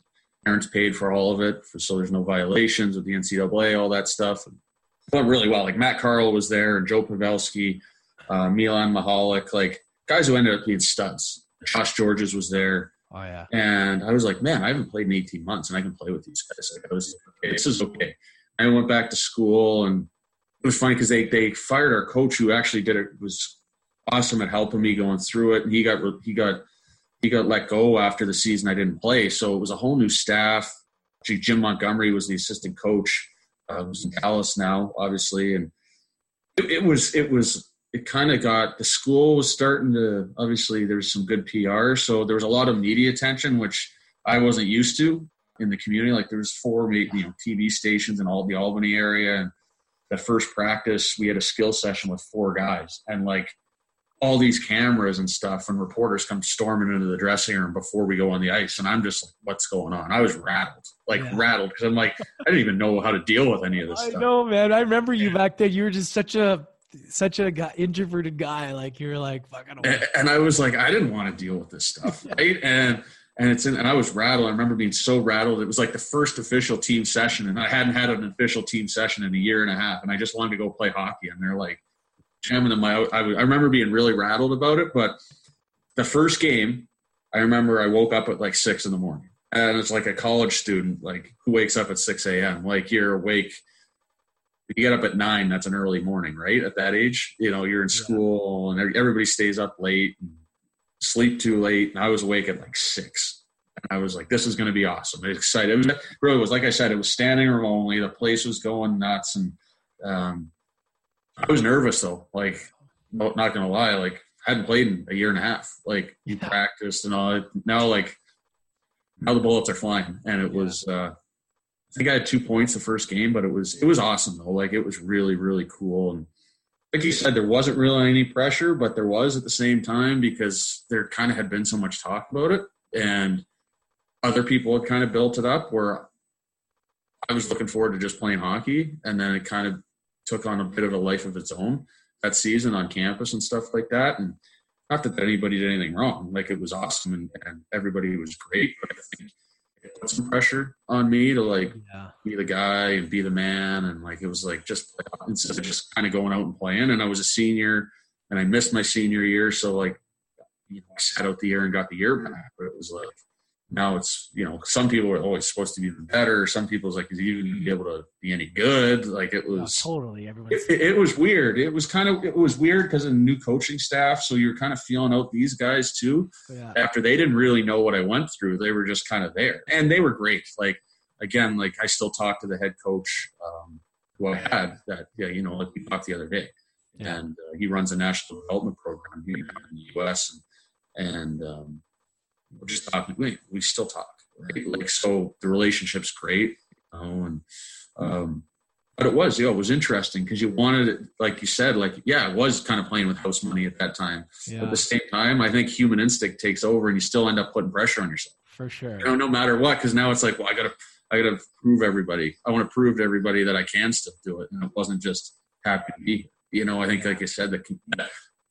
parents paid for all of it, for, so there's no violations with the NCAA, all that stuff. And went really well. Like Matt Carle was there, and Joe Pavelski uh, Milan Michalek, like guys who ended up being studs. Josh Gorges was there. Oh yeah. And I was like, man, I haven't played in 18 months, and I can play with these guys. Like I was, okay, this is okay. I went back to school, and it was funny because they they fired our coach, who actually did it was awesome at helping me going through it, and he got he got he got let go after the season I didn't play. So it was a whole new staff. Actually, Jim Montgomery was the assistant coach. Uh, who's in Dallas now, obviously, and it, it was it was it kind of got the school was starting to obviously there's some good PR, so there was a lot of media attention, which I wasn't used to in the community. Like there was four you know TV stations in all the Albany area, and the first practice we had a skill session with four guys, and like all these cameras and stuff and reporters come storming into the dressing room before we go on the ice and i'm just like what's going on? I was rattled like yeah. rattled because i'm like i didn't even know how to deal with any of this I stuff. know man. I remember you back then. You were just such a such a guy, introverted guy. Like you're like, fuck, I. And, and, I was like, I didn't want to deal with this stuff, [LAUGHS] right? And and it's in, and I was rattled. I remember being so rattled. It was like the first official team session, and I hadn't had an official team session in a year and a half, and I just wanted to go play hockey. And they're like jamming them out. I, I remember being really rattled about it. But the first game, I remember I woke up at like six in the morning, and it's like a college student, like who wakes up at six a.m. Like you're awake you get up at nine, that's an early morning, right? At that age, you know, you're in school and everybody stays up late, and sleep too late. And I was awake at like six. And I was like, this is going to be awesome. I was excited. It was, really was, like I said, it was standing room only. The place was going nuts. And um, I was nervous though. Like, not going to lie, like, I hadn't played in a year and a half. Like, you yeah. practiced and all. Now, like, now the bullets are flying. And it yeah. was, uh, I think I had two points the first game, but it was it was awesome though. Like it was really really cool and like you said, there wasn't really any pressure, but there was at the same time because there kind of had been so much talk about it, and other people had kind of built it up. Where I was looking forward to just playing hockey, and then it kind of took on a bit of a life of its own that season on campus and stuff like that. And not that anybody did anything wrong, like it was awesome and, and everybody was great, but I think put some pressure on me to like yeah. be the guy and be the man, and like it was like just instead of just kind of going out and playing. And I was a senior, and I missed my senior year, so like you know, I sat out the year and got the year back, but it was like now it's you know some people are always supposed to be the better. Some people's like is you be able to be any good? Like it was oh, totally. Everyone it, it, was weird. It was kind of it was weird because of the new coaching staff. So you're kind of feeling out these guys too yeah. after they didn't really know what i went through. They were just kind of there. And they were great. Like again like i still talk to the head coach um, who i had that yeah you know like we talked the other day. Yeah. and uh, he runs a national development program here in the us and, and um, we're just talking. We, we still talk, right? Like so, the relationship's great, you know, and um, but it was, yeah, it was interesting because you wanted it, like you said, like yeah, it was kind of playing with house money at that time. Yeah. At the same time, I think human instinct takes over, and you still end up putting pressure on yourself. For sure. You know, no matter what, because now it's like, well, I gotta, I gotta prove everybody. I want to prove to everybody that I can still do it, and it wasn't just happy to be. You know, I think, like I said, the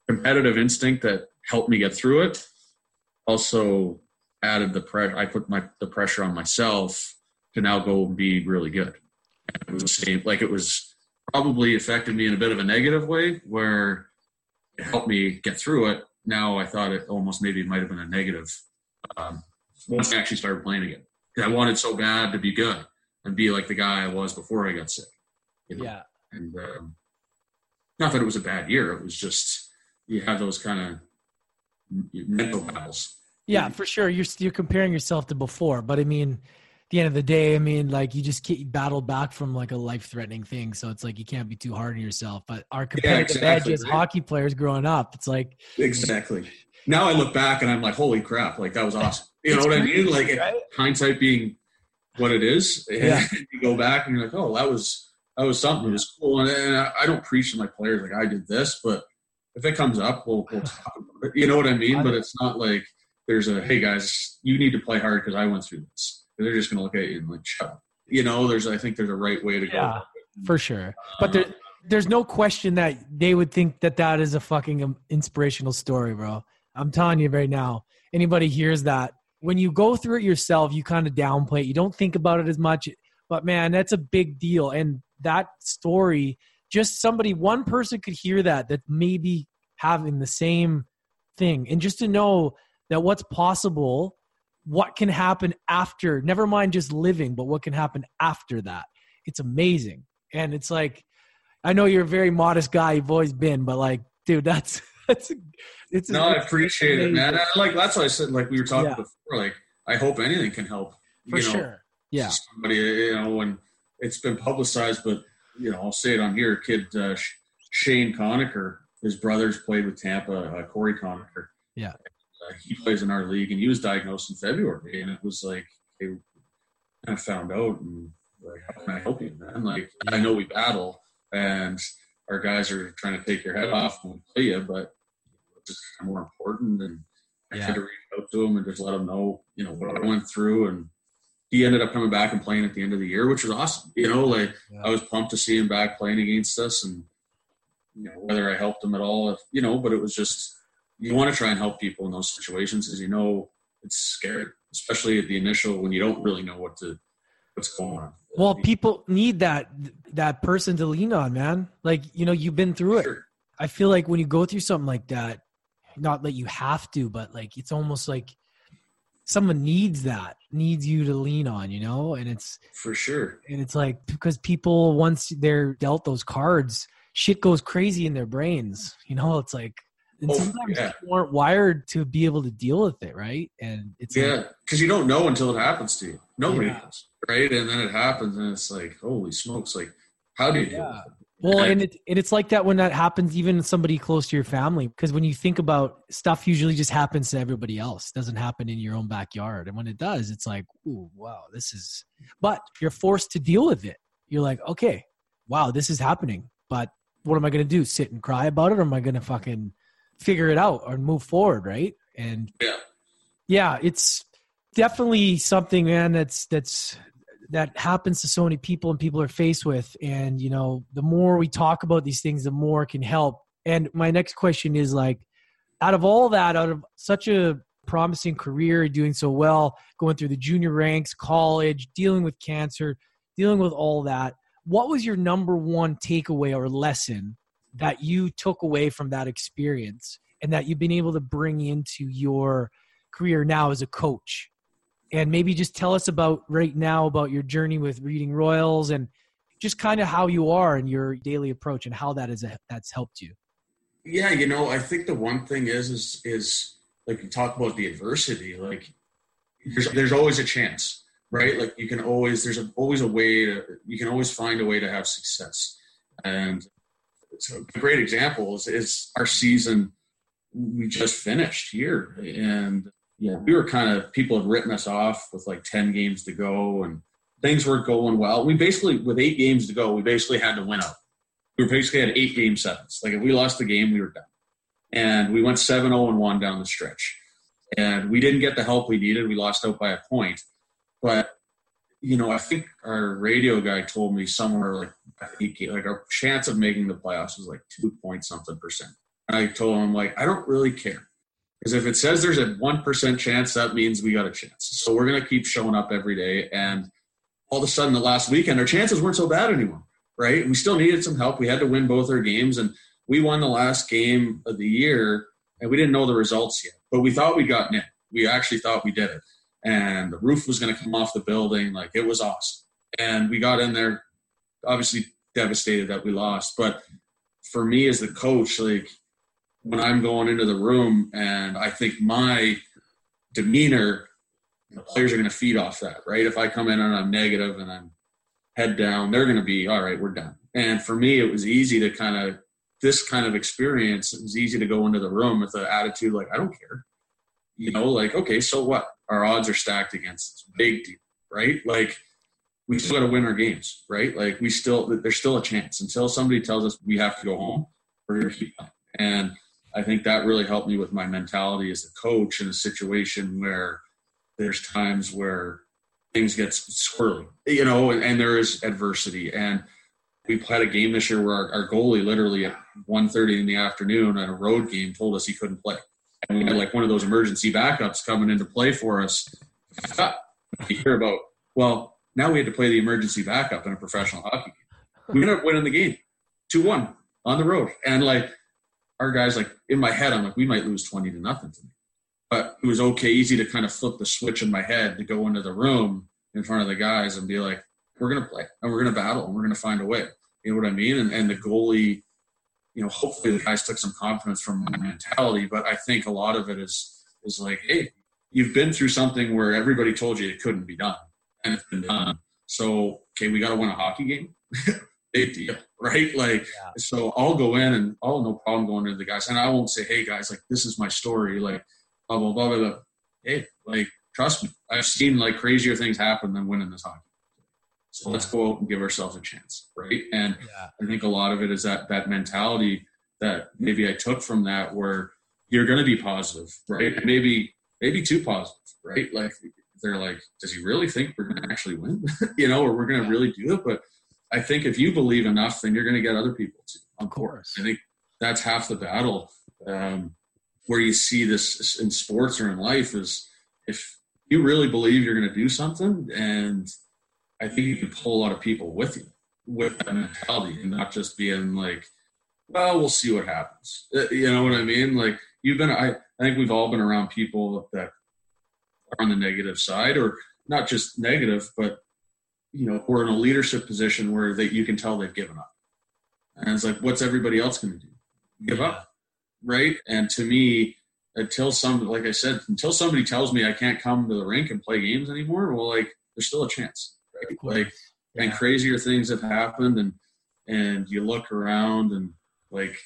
competitive instinct that helped me get through it also added the pressure. I put my the pressure on myself to now go and be really good. It was the same, like it was probably affected me in a bit of a negative way, where it helped me get through it. Now I thought it almost maybe it might have been a negative um, once I actually started playing again. I wanted so bad to be good and be like the guy I was before I got sick. You know? Yeah. And um, not that it was a bad year. It was just you have those kind of mental battles yeah, for sure. You're you're comparing yourself to before, but I mean, at the end of the day, I mean, like you just keep battled back from like a life threatening thing, so it's like you can't be too hard on yourself. But our competitive yeah, exactly, edge as right? hockey players growing up, it's like exactly. Now I look back and I'm like, holy crap, like that was [LAUGHS] awesome. You know what crazy, I mean? Like right? hindsight being what it is, yeah. [LAUGHS] you go back and you're like, oh, that was that was something. It was cool, and, and I, I don't preach to my players like I did this, but if it comes up, we'll, we'll [LAUGHS] talk about it. You know what I mean? But it's not like there's a hey guys, you need to play hard because I went through this. And they're just going to look at you and like shut up. You know, there's I think there's a right way to yeah, go. For sure, but there, there's no question that they would think that that is a fucking um, inspirational story, bro. I'm telling you right now. Anybody hears that when you go through it yourself, you kind of downplay it. You don't think about it as much, but man, that's a big deal. And that story, just somebody, one person could hear that that maybe having the same thing, and just to know that what's possible, what can happen after, never mind just living, but what can happen after that. It's amazing. And it's like, I know you're a very modest guy, you've always been, but like, dude, that's, [LAUGHS] that's, it's, no, I appreciate it, man. I, like, that's why I said, like, we were talking yeah. before, like, I hope anything can help. For you know, sure. Yeah. Somebody, you know, when it's been publicized, but, you know, I'll say it on here, kid, uh, Shane Conacher, his brothers played with Tampa, uh, Cory Conacher. Yeah uh, he plays in our league, and he was diagnosed in February, and it was like they kind of found out, and like, how can I help you, man? Like I know we battle, and our guys are trying to take your head off when we play you, but it's more important. And I yeah. had to reach out to him and just let him know, you know, what I went through, and he ended up coming back and playing at the end of the year, which was awesome. You know, like yeah. I was pumped to see him back playing against us, and you know whether I helped him at all, if, you know, but it was just you want to try and help people in those situations because you know it's scary, especially at the initial when you don't really know what to what's going on. Well, people need that that person to lean on, man. Like you know, you've been through sure. it. I feel like when you go through something like that, not that you have to, but like it's almost like someone needs that, needs you to lean on, you know. And it's for sure. And it's like because people once they're dealt those cards, shit goes crazy in their brains. You know, it's like and oh, sometimes yeah. people aren't wired to be able to deal with it, right? And it's yeah, because like, you don't know until it happens to you. Nobody yeah. knows, right? And then it happens, and it's like, holy smokes! Like, how do you yeah. Well, and it, and it's like that when that happens, even somebody close to your family. Because when you think about stuff, usually just happens to everybody else. It doesn't happen in your own backyard. And when it does, it's like, ooh, wow, this is. But you're forced to deal with it. You're like, okay, wow, this is happening. But what am I going to do? Sit and cry about it, or am I going to fucking figure it out or move forward, right? And yeah, yeah, it's definitely something, man. That's that's that happens to so many people and people are faced with. And you know the more we talk about these things the more it can help. And my next question is like out of all that out of such a promising career doing so well going through the junior ranks college dealing with cancer dealing with all that what was your number one takeaway or lesson that you took away from that experience and that you've been able to bring into your career now as a coach and maybe just tell us about right now about your journey with reading royals and just kind of how you are and your daily approach and how that is a, that's helped you. Yeah you know i think the one thing is is is like you talk about the adversity like there's, there's always a chance right? Like you can always there's a, always a way to you can always find a way to have success. And so a great example is, is our season we just finished here and yeah, we were kind of people had written us off with like ten games to go, and things weren't going well. We basically, with eight games to go, we basically had to win out. We basically had eight game sevens. Like if we lost the game, we were done. And we went 7 0 and 1 down the stretch. And we didn't get the help we needed. We lost out by a point. But, you know, I think our radio guy told me somewhere like, like our chance of making the playoffs was like two point something percent. And I told him, like, I don't really care. Because if it says there's a 1% chance, that means we got a chance. So we're going to keep showing up every day. And all of a sudden, the last weekend, our chances weren't so bad anymore, right? We still needed some help. We had to win both our games. And we won the last game of the year, and we didn't know the results yet. But we thought we'd gotten in. We actually thought we did it. And the roof was going to come off the building. Like, it was awesome. And we got in there, obviously devastated that we lost. But for me as the coach, like, when I'm going into the room and I think my demeanor, the players are going to feed off that, right? If I come in and I'm negative and I'm head down, they're going to be, all right, we're done. And for me, it was easy to kind of, this kind of experience, it was easy to go into the room with the attitude like, I don't care. You know, like, okay, so what? Our odds are stacked against us. Big deal, right? Like, we still got to win our games, right? Like, we still, there's still a chance until somebody tells us we have to go home. We're. And I think that really helped me with my mentality as a coach in a situation where there's times where things get squirrely, you know, and, and there is adversity. And we had a game this year where our, our goalie literally at 1.30 in the afternoon on a road game told us he couldn't play. And we had like one of those emergency backups coming into play for us. You hear about, well, now we had to play the emergency backup in a professional hockey game. We ended up winning the game 2-1 on the road. And like, our guys like in my head, I'm like, we might lose 20 to nothing to me. But it was okay, easy to kind of flip the switch in my head to go into the room in front of the guys and be like, we're going to play and we're going to battle and we're going to find a way. You know what I mean? And, and the goalie, you know, hopefully the guys took some confidence from my mentality. But I think a lot of it is, is like, hey, you've been through something where everybody told you it couldn't be done and it's been done. So, okay, we got to win a hockey game. [LAUGHS] big deal, [LAUGHS] right? Like, yeah. so I'll go in and I'll no problem going to the guys, and I won't say, "Hey guys, like this is my story," like blah blah blah blah. blah. Hey, like trust me, I've seen like crazier things happen than winning this hockey. So yeah. let's go out and give ourselves a chance, right? And yeah. I think a lot of it is that that mentality that maybe I took from that, where you're going to be positive, right? Maybe maybe too positive, right? Like they're like, does he really think we're going to actually win? [LAUGHS] you know, or we're going to really do it? But I think if you believe enough, then you're going to get other people to. Of course. I think that's half the battle. Um, where you see this in sports or in life is if you really believe you're going to do something, and I think you can pull a lot of people with you with that mentality and not just being like, well, we'll see what happens. Uh, you know what I mean? Like you've been, I, I think we've all been around people that are on the negative side or not just negative, but you know, or in a leadership position where they, you can tell they've given up. And it's like, what's everybody else going to do? Give yeah. up, right? And to me, until some, like I said, until somebody tells me I can't come to the rink and play games anymore, well, like there's still a chance, right? Like, yeah. and crazier things have happened, and and you look around and like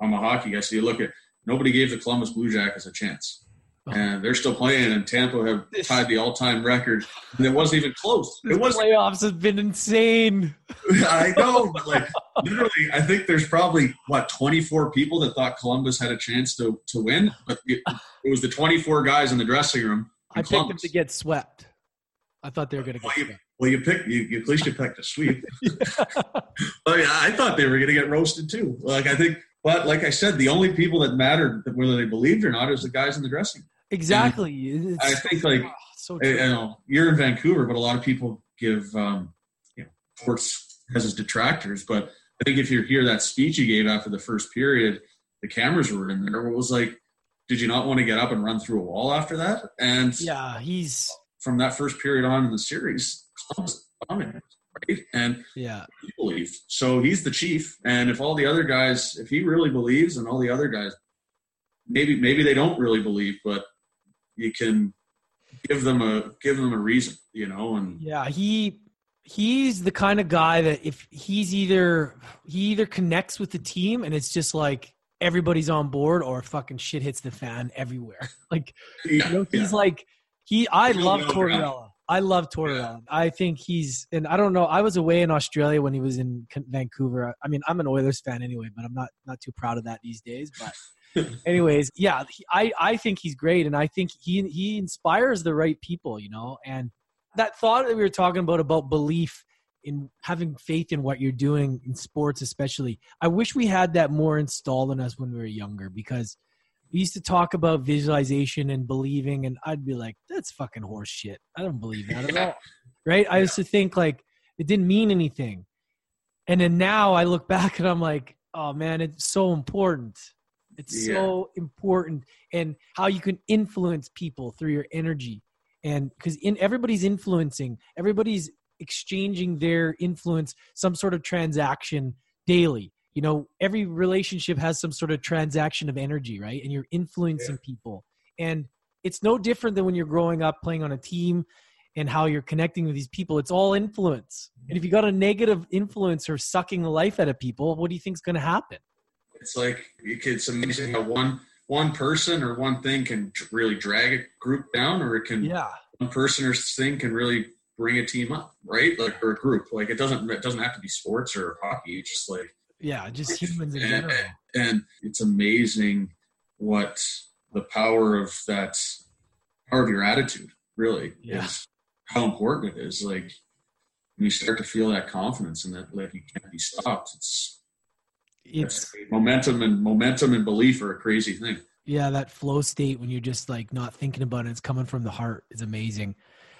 I'm a hockey guy, so you look at nobody gave the Columbus Blue Jackets a chance and they're still playing. And Tampa have tied the all-time record, and it wasn't even close. It was playoffs have been insane. [LAUGHS] I know, like literally, I think there's probably what 24 people that thought Columbus had a chance to to win, but it, it was the 24 guys in the dressing room. I Columbus. picked them to get swept. I thought they were going to get well, you, Well, you picked you, at least you picked a sweep. [LAUGHS] but yeah, I thought they were going to get roasted too. Like I think, but like I said, the only people that mattered whether they believed or not is the guys in the dressing room. Exactly. I think like oh, so you know you're in Vancouver, but a lot of people give um, you know Torts as his detractors. But I think if you hear that speech he gave after the first period, the cameras were in there. It was like, did you not want to get up and run through a wall after that? And yeah, he's from that first period on in the series, dominant, right? And yeah, he believed. So he's the chief. And if all the other guys, if he really believes, and all the other guys, maybe maybe they don't really believe, but you can give them a give them a reason, you know. And yeah, he he's the kind of guy that if he's either he either connects with the team and it's just like everybody's on board or fucking shit hits the fan everywhere. [LAUGHS] Like yeah, you know, he's yeah. like he I love Tortorella. I love Tortorella. I think he's and I don't know. I was away in Australia when he was in Vancouver. I mean, I'm an Oilers fan anyway, but I'm not not too proud of that these days. But [LAUGHS] anyways, yeah, he, I I think he's great, and I think he he inspires the right people, you know. And that thought that we were talking about about belief in having faith in what you're doing in sports, especially. I wish we had that more installed in us when we were younger because we used to talk about visualization and believing, and I'd be like, that's fucking horse shit. I don't believe that at all. Right? I used to think like it didn't mean anything. And then now I look back and I'm like, oh man, it's so important. It's yeah. so important. And how you can influence people through your energy. And because in everybody's influencing, everybody's exchanging their influence, some sort of transaction daily you know every relationship has some sort of transaction of energy right and you're influencing yeah. people and it's no different than when you're growing up playing on a team and how you're connecting with these people it's all influence and if you got a negative influence or sucking the life out of people what do you think is going to happen it's like it's amazing how one one person or one thing can really drag a group down or it can yeah one person or thing can really bring a team up right like or a group like it doesn't it doesn't have to be sports or hockey it's just like yeah, just humans in and, general. And it's amazing what the power of that power of your attitude really yeah. is how important it is. Like when you start to feel that confidence and that like you can't be stopped, it's it's momentum and momentum and belief are a crazy thing. Yeah, that flow state when you're just like not thinking about it, it's coming from the heart is amazing.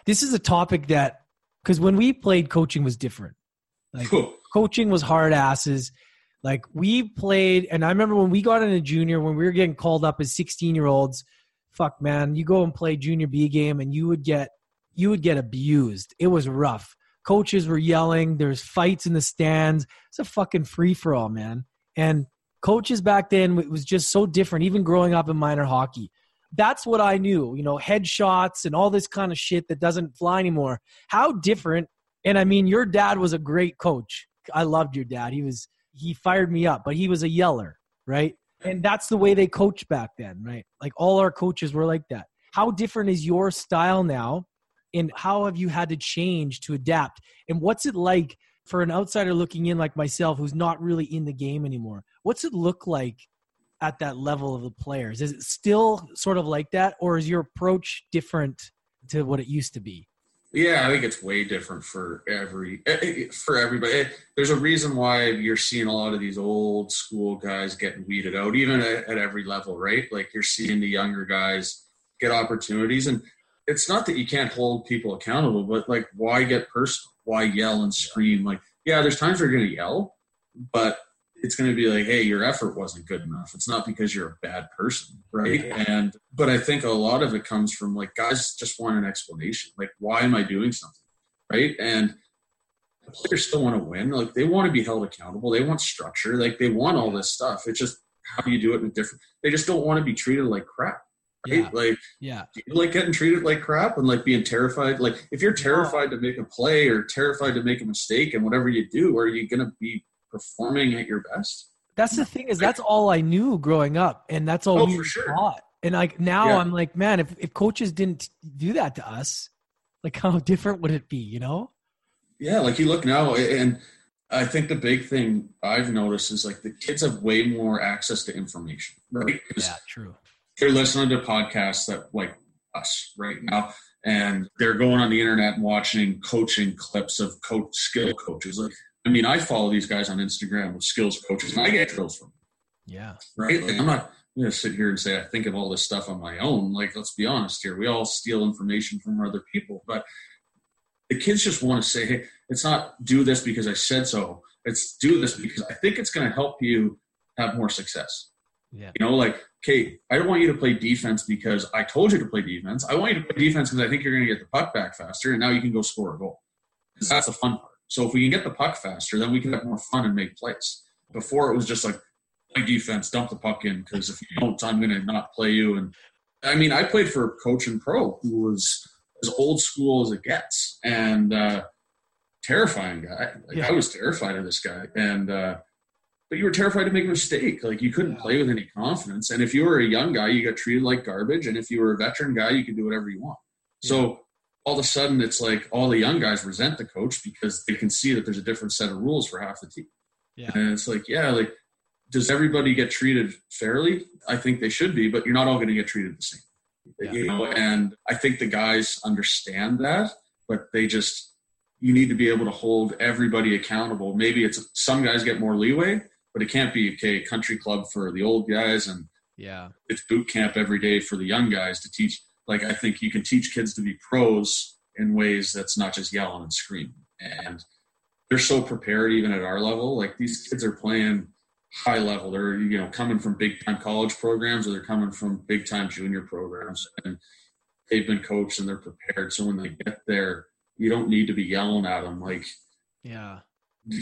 This is a topic that because when we played coaching was different. Like cool. coaching was hard asses. Like we played, and I remember when we got into junior, when we were getting called up as 16 year olds, fuck man, you go and play junior B game and you would get you would get abused. It was rough. Coaches were yelling, there's fights in the stands. It's a fucking free for all, man. And coaches back then it was just so different, even growing up in minor hockey. That's what I knew, you know, headshots and all this kind of shit that doesn't fly anymore. How different. And I mean, your dad was a great coach. I loved your dad. He was he fired me up, but he was a yeller, right? And that's the way they coached back then, right? Like all our coaches were like that. How different is your style now? And how have you had to change to adapt? And what's it like for an outsider looking in like myself who's not really in the game anymore? What's it look like at that level of the players? Is it still sort of like that, or is your approach different to what it used to be? Yeah, I think it's way different for every eh, eh, for everybody. Eh, there's a reason why you're seeing a lot of these old school guys getting weeded out, even at, at every level, right? Like you're seeing the younger guys get opportunities, and it's not that you can't hold people accountable, but like why get personal? Why yell and scream? Like, yeah, there's times you're going to yell, but it's going to be like, hey, your effort wasn't good enough. It's not because you're a bad person, right? And but I think a lot of it comes from like guys just want an explanation, like why am I doing something, right? And the players still want to win, like they want to be held accountable, they want structure, like they want all this stuff. It's just how you do it in a different? They just don't want to be treated like crap. Right? Yeah. Like, yeah, you like getting treated like crap and like being terrified. Like, if you're terrified to make a play or terrified to make a mistake and whatever you do, are you going to be performing at your best. That's the thing is that's all I knew growing up, and that's all oh, we sure. taught. And like now, yeah. I'm like, man, if if coaches didn't do that to us, like how [LAUGHS] different would it be? You know? Yeah, like you look now, and I think the big thing I've noticed is like the kids have way more access to information, right? Yeah, true. They're listening to podcasts that like us right now, and they're going on the internet and watching coaching clips of coach skill coaches. Like, I mean, I follow these guys on Instagram with skills coaches, and I get drills from them. Yeah. Right. Like, I'm not going to sit here and say I think of all this stuff on my own. Like, let's be honest here. We all steal information from other people, but the kids just want to say, hey, it's not do this because I said so. It's do this because I think it's going to help you have more success. Yeah. You know, like, okay, I don't want you to play defense because I told you to play defense. I want you to play defense because I think you're going to get the puck back faster, and now you can go score a goal. Because that's the fun part. So if we can get the puck faster, then we can have more fun and make plays. Before it was just like play defense, dump the puck in because if you don't, I'm going to not play you. And I mean, I played for a coach and pro who was as old school as it gets, and uh, terrifying guy. Like Yeah. I was terrified of this guy, and uh, but you were terrified to make a mistake. Like you couldn't play with any confidence. And if you were a young guy, you got treated like garbage. And if you were a veteran guy, you could do whatever you want. So all of a sudden, it's like all the young guys resent the coach because they can see that there's a different set of rules for half the team. Yeah. And it's like, yeah, like does everybody get treated fairly? I think they should be, but you're not all going to get treated the same. Yeah. You know, and I think the guys understand that, but they just you need to be able to hold everybody accountable. Maybe it's some guys get more leeway, but it can't be okay country club for the old guys and Yeah. it's boot camp every day for the young guys to teach. Like I think you can teach kids to be pros in ways that's not just yelling and screaming. And they're so prepared even at our level. Like these kids are playing high level. They're you know coming from big time college programs or they're coming from big time junior programs and they've been coached and they're prepared. So when they get there, you don't need to be yelling at them. Like Yeah.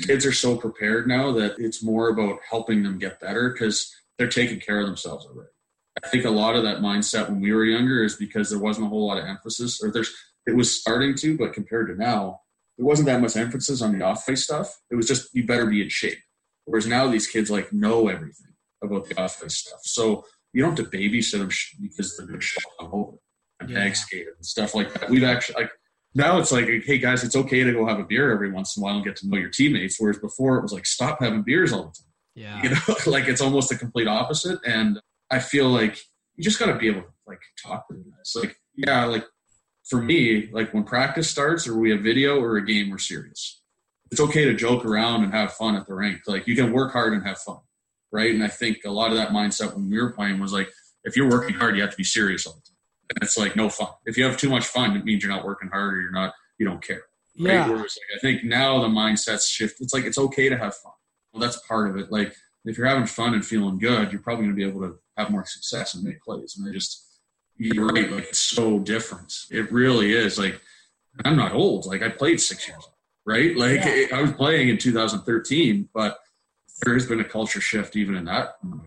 Kids are so prepared now that it's more about helping them get better because they're taking care of themselves already. I think a lot of that mindset when we were younger is because there wasn't a whole lot of emphasis, or there's it was starting to, but compared to now, there wasn't that much emphasis on the off face stuff. It was just you better be in shape. Whereas now these kids like know everything about the off face stuff, so you don't have to babysit them because they're going to them over and Yeah. bag skate and stuff like that. We've actually like now it's like, hey guys, it's okay to go have a beer every once in a while and get to know your teammates. Whereas before it was like, stop having beers all the time. Yeah. You know, [LAUGHS] like it's almost a complete opposite. And I feel like you just got to be able to like talk to the guys. Like, yeah, like for me, like when practice starts or we have video or a game, we're serious. It's okay to joke around and have fun at the rink. Like you can work hard and have fun, right? And I think a lot of that mindset when we were playing was like, if you're working hard, you have to be serious all the time. And it's like no fun. If you have too much fun, it means you're not working hard or you're not, you don't care. Right? Yeah. Whereas like, I think now the mindset's shift. It's like it's okay to have fun. Well, that's part of it. Like if you're having fun and feeling good, you're probably going to be able to have more success and make plays. And I just, you're right. Like it's so different. It really is. Like I'm not old. Like I played six years, right? Like Yeah. I was playing in 2013, but there has been a culture shift even in that time.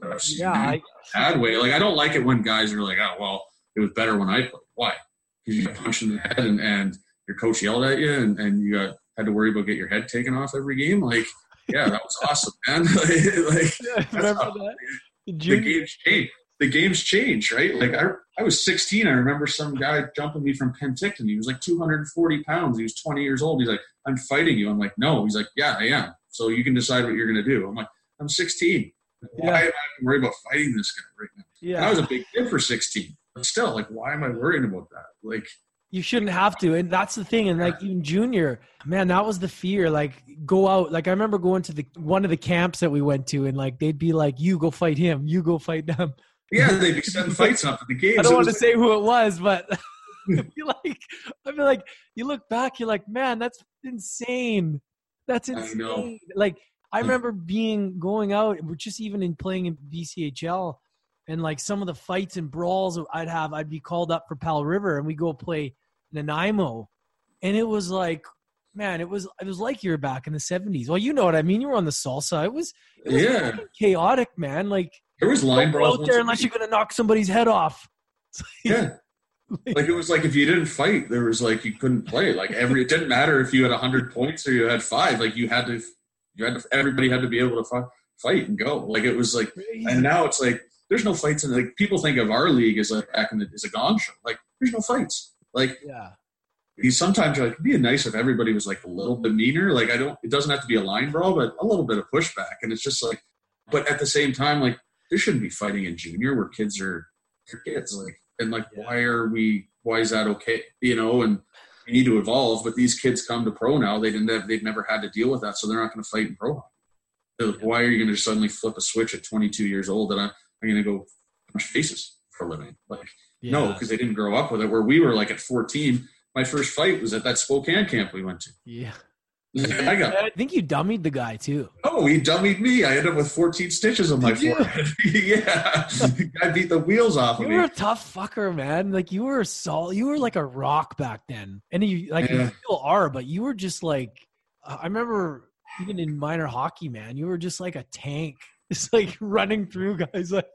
that Yeah. bad way. Like I don't like it when guys are like, oh well, it was better when I played. Why? Because you got punched in the head and, and your coach yelled at you and, and you got had to worry about get your head taken off every game. Like, yeah, that was awesome, man. [LAUGHS] like remember how- that? the games change. The games change, right? Like I, I was 16. I remember some guy jumping me from Penticton. He was like 240 pounds. He was 20 years old. He's like, "I'm fighting you." I'm like, "No." He's like, "Yeah, I am." So you can decide what you're going to do. I'm like, "I'm 16. Why Yeah. am I worried about fighting this guy right now?" And I was a big kid for 16. But still, like, why am I worrying about that? Like, You shouldn't have to. And that's the thing. And like even junior, man, that was the fear. Like go out. Like I remember going to the one of the camps that we went to and like they'd be like, You go fight him, you go fight them. [LAUGHS] yeah, they'd be setting fights up at the games. [LAUGHS] I don't want to say who it was, but I feel like [LAUGHS] I feel like you look back, you're like, man, that's insane. That's I insane. know. Like I remember being going out, we're just even in playing in BCHL, and like some of the fights and brawls I'd have, I'd be called up for Powell River, and we go play Nanaimo, and it was like. Man, it was it was like you were back in the seventies. Well, you know what I mean. You were on the salsa. It was, it was Yeah. chaotic, man. Like there was line brawls. out there unless you're gonna knock somebody's head off. [LAUGHS] Yeah. like it was like if you didn't fight, there was like you couldn't play. Like every it didn't matter if you had hundred points or you had five. Like you had to, you had to. Everybody had to be able to fight, fight and go. Like it was like, and now it's like there's no fights. And like people think of our league as like back in the as a gong show. Like there's no fights. Like yeah. you sometimes you're like it'd be nice if everybody was like a little bit meaner. Like I don't. It doesn't have to be a line brawl, but a little bit of pushback. And it's just like, but at the same time, like there shouldn't be fighting in junior where kids are kids. Like and like Yeah. why are we why is that okay? You know, and you need to evolve. But these kids come to pro now. They didn't have, they've never had to deal with that, so they're not going to fight in pro. Why are you going to suddenly flip a switch at 22 years old and I'm, I'm going to go punch faces for a living? Like, yeah. no, because they didn't grow up with it. Where we were like at 14, my first fight was at that Spokane camp we went to. Yeah. [LAUGHS] I got. [LAUGHS] I think you dummied the guy too. Oh, he dummied me. I ended up with 14 stitches on my forehead. [LAUGHS] yeah, I beat the wheels off you of me. You were a tough fucker, man. Like you were solid. You were like a rock back then, and you like yeah. you still are, but you were just like. I remember even in minor hockey, man, you were just like a tank, just like running through guys. Like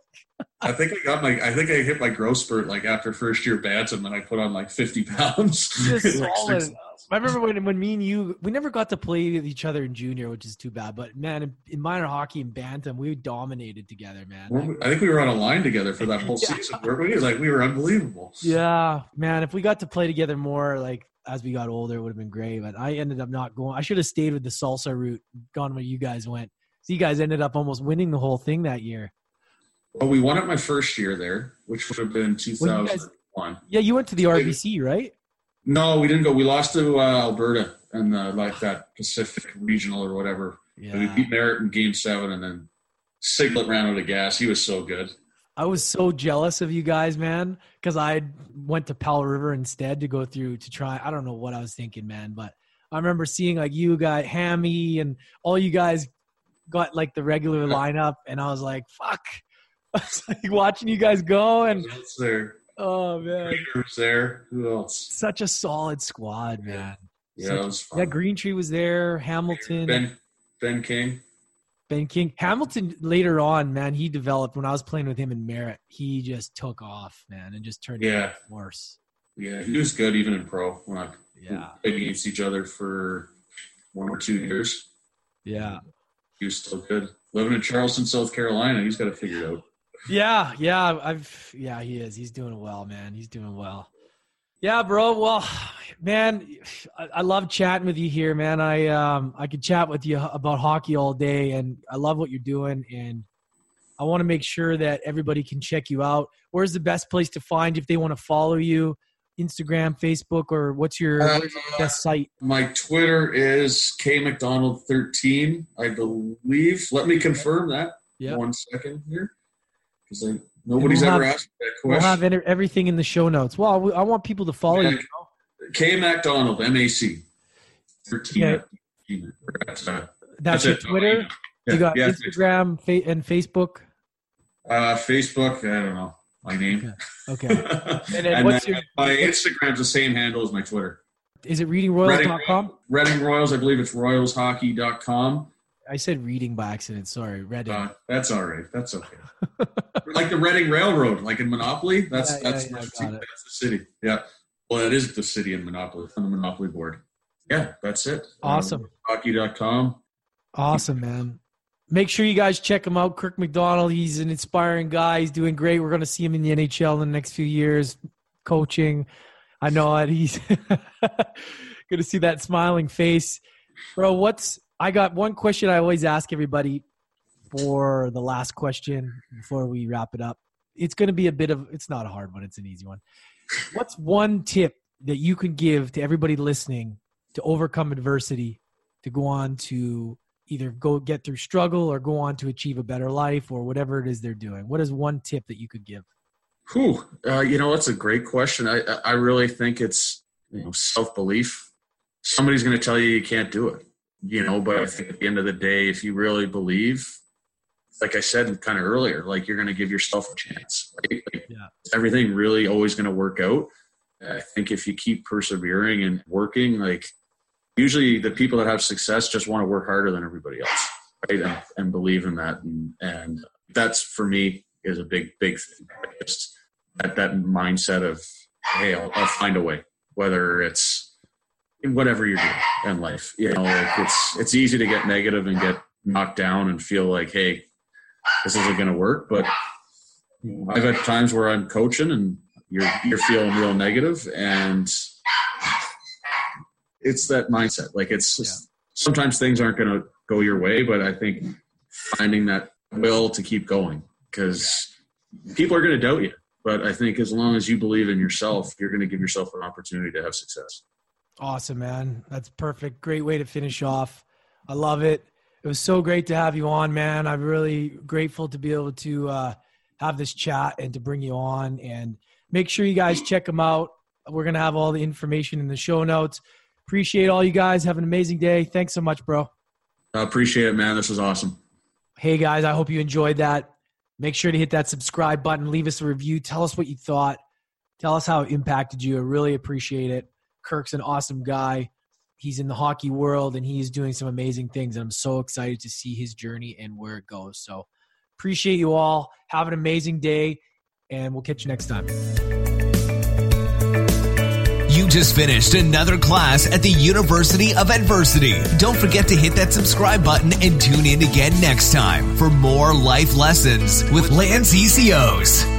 I think I got my, I think I hit my growth spurt like after first year bantam, and I put on like 50 pounds. [LAUGHS] like I remember when, when me and you, we never got to play with each other in junior, which is too bad. But man, in, in minor hockey and bantam, we dominated together, man. I think we were on a line together for that whole [LAUGHS] yeah. season, weren't we? Like we were unbelievable. Yeah, man. If we got to play together more, like as we got older, it would have been great. But I ended up not going. I should have stayed with the salsa route, gone where you guys went. So you guys ended up almost winning the whole thing that year. Well, we won it my first year there, which would have been 2001. Well, yeah, you went to the RBC, right? No, we didn't go. We lost to uh, Alberta and uh, like that Pacific Regional or whatever. Yeah. We beat Merritt in Game Seven, and then Siglet ran out of gas. He was so good. I was so jealous of you guys, man, because I went to Powell River instead to go through to try. I don't know what I was thinking, man, but I remember seeing like you guys, Hammy and all you guys got like the regular lineup, and I was like, "Fuck!" [LAUGHS] I was like watching you guys go, and there. Oh man, was there. Who else? Such a solid squad, man. Yeah, Such, was yeah. Green Tree was there. Hamilton, Ben, Ben King. Ben King. Hamilton later on, man, he developed when I was playing with him in Merritt. He just took off, man, and just turned yeah. worse. Yeah, he was good even in pro I yeah. played against each other for one or two years. Yeah. He was still good. Living in Charleston, South Carolina, he's got it figured out. Yeah, yeah, I've yeah, he is. He's doing well, man. He's doing well. Yeah, bro. Well, man, I, I, love chatting with you here, man. I um I could chat with you about hockey all day, and I love what you're doing, and I want to make sure that everybody can check you out. Where's the best place to find if they want to follow you? Instagram, Facebook, or what's your, uh, what's your best site? My Twitter is K MacDonald thirteen, I believe. Let me confirm that. Yeah. One second here, because Nobody's we'll ever have, asked that question. We'll have everything in the show notes. Well, I want people to follow Mac, you. K MacDonald, M A C. 13. Okay. That's, uh, that's, that's your Twitter. Yeah, you got yeah, Instagram fa- and Facebook. Uh, Facebook, I don't know my name. Okay. [LAUGHS] okay. And then and what's your my Instagram's the same handle as my Twitter. Is it readingroyals.com? Reading, Reading Royals, I believe it's royalshockey.com. I said reading by accident. Sorry, Reading. Uh, that's all right. That's okay. [LAUGHS] like the Reading Railroad, like in Monopoly. That's yeah, that's, yeah, yeah, that's the city. Yeah. Well, it is the city in Monopoly on the Monopoly board. Yeah, that's it. Awesome. Um, hockey.com. Awesome, man. Make sure you guys check him out. Kirk MacDonald. He's an inspiring guy. He's doing great. We're going to see him in the NHL in the next few years, coaching. I know it. He's [LAUGHS] going to see that smiling face. Bro, what's I got one question I always ask everybody for the last question before we wrap it up. It's going to be a bit of, it's not a hard one, it's an easy one. What's one tip that you can give to everybody listening to overcome adversity, to go on to either go get through struggle or go on to achieve a better life or whatever it is they're doing? What is one tip that you could give? Whew, uh, you know, that's a great question. I, I really think it's you know, self belief. Somebody's going to tell you you can't do it you know, but I think at the end of the day, if you really believe, like I said kind of earlier, like you're going to give yourself a chance. Right? Like yeah. Everything really always going to work out. I think if you keep persevering and working, like usually the people that have success just want to work harder than everybody else, right? And, and believe in that. And, and that's for me is a big, big thing. Just that, that mindset of, hey, I'll, I'll find a way, whether it's whatever you're doing in life. You know, like it's it's easy to get negative and get knocked down and feel like, hey, this isn't going to work. But I've had times where I'm coaching and you're you're feeling real negative, and it's that mindset. Like it's yeah. sometimes things aren't going to go your way, but I think finding that will to keep going because people are going to doubt you. but I think as long as you believe in yourself, you're going to give yourself an opportunity to have success. Awesome, man. That's perfect. Great way to finish off. I love it. It was so great to have you on, man. I'm really grateful to be able to uh, have this chat and to bring you on. And make sure you guys check them out. We're going to have all the information in the show notes. Appreciate all you guys. Have an amazing day. Thanks so much, bro. I appreciate it, man. This was awesome. Hey, guys, I hope you enjoyed that. Make sure to hit that subscribe button. Leave us a review. Tell us what you thought. Tell us how it impacted you. I really appreciate it. Kirk's an awesome guy. He's in the hockey world and he's doing some amazing things. And I'm so excited to see his journey and where it goes. So appreciate you all. Have an amazing day, and we'll catch you next time. You just finished another class at the University of Adversity. Don't forget to hit that subscribe button and tune in again next time for more life lessons with Lance Essihos.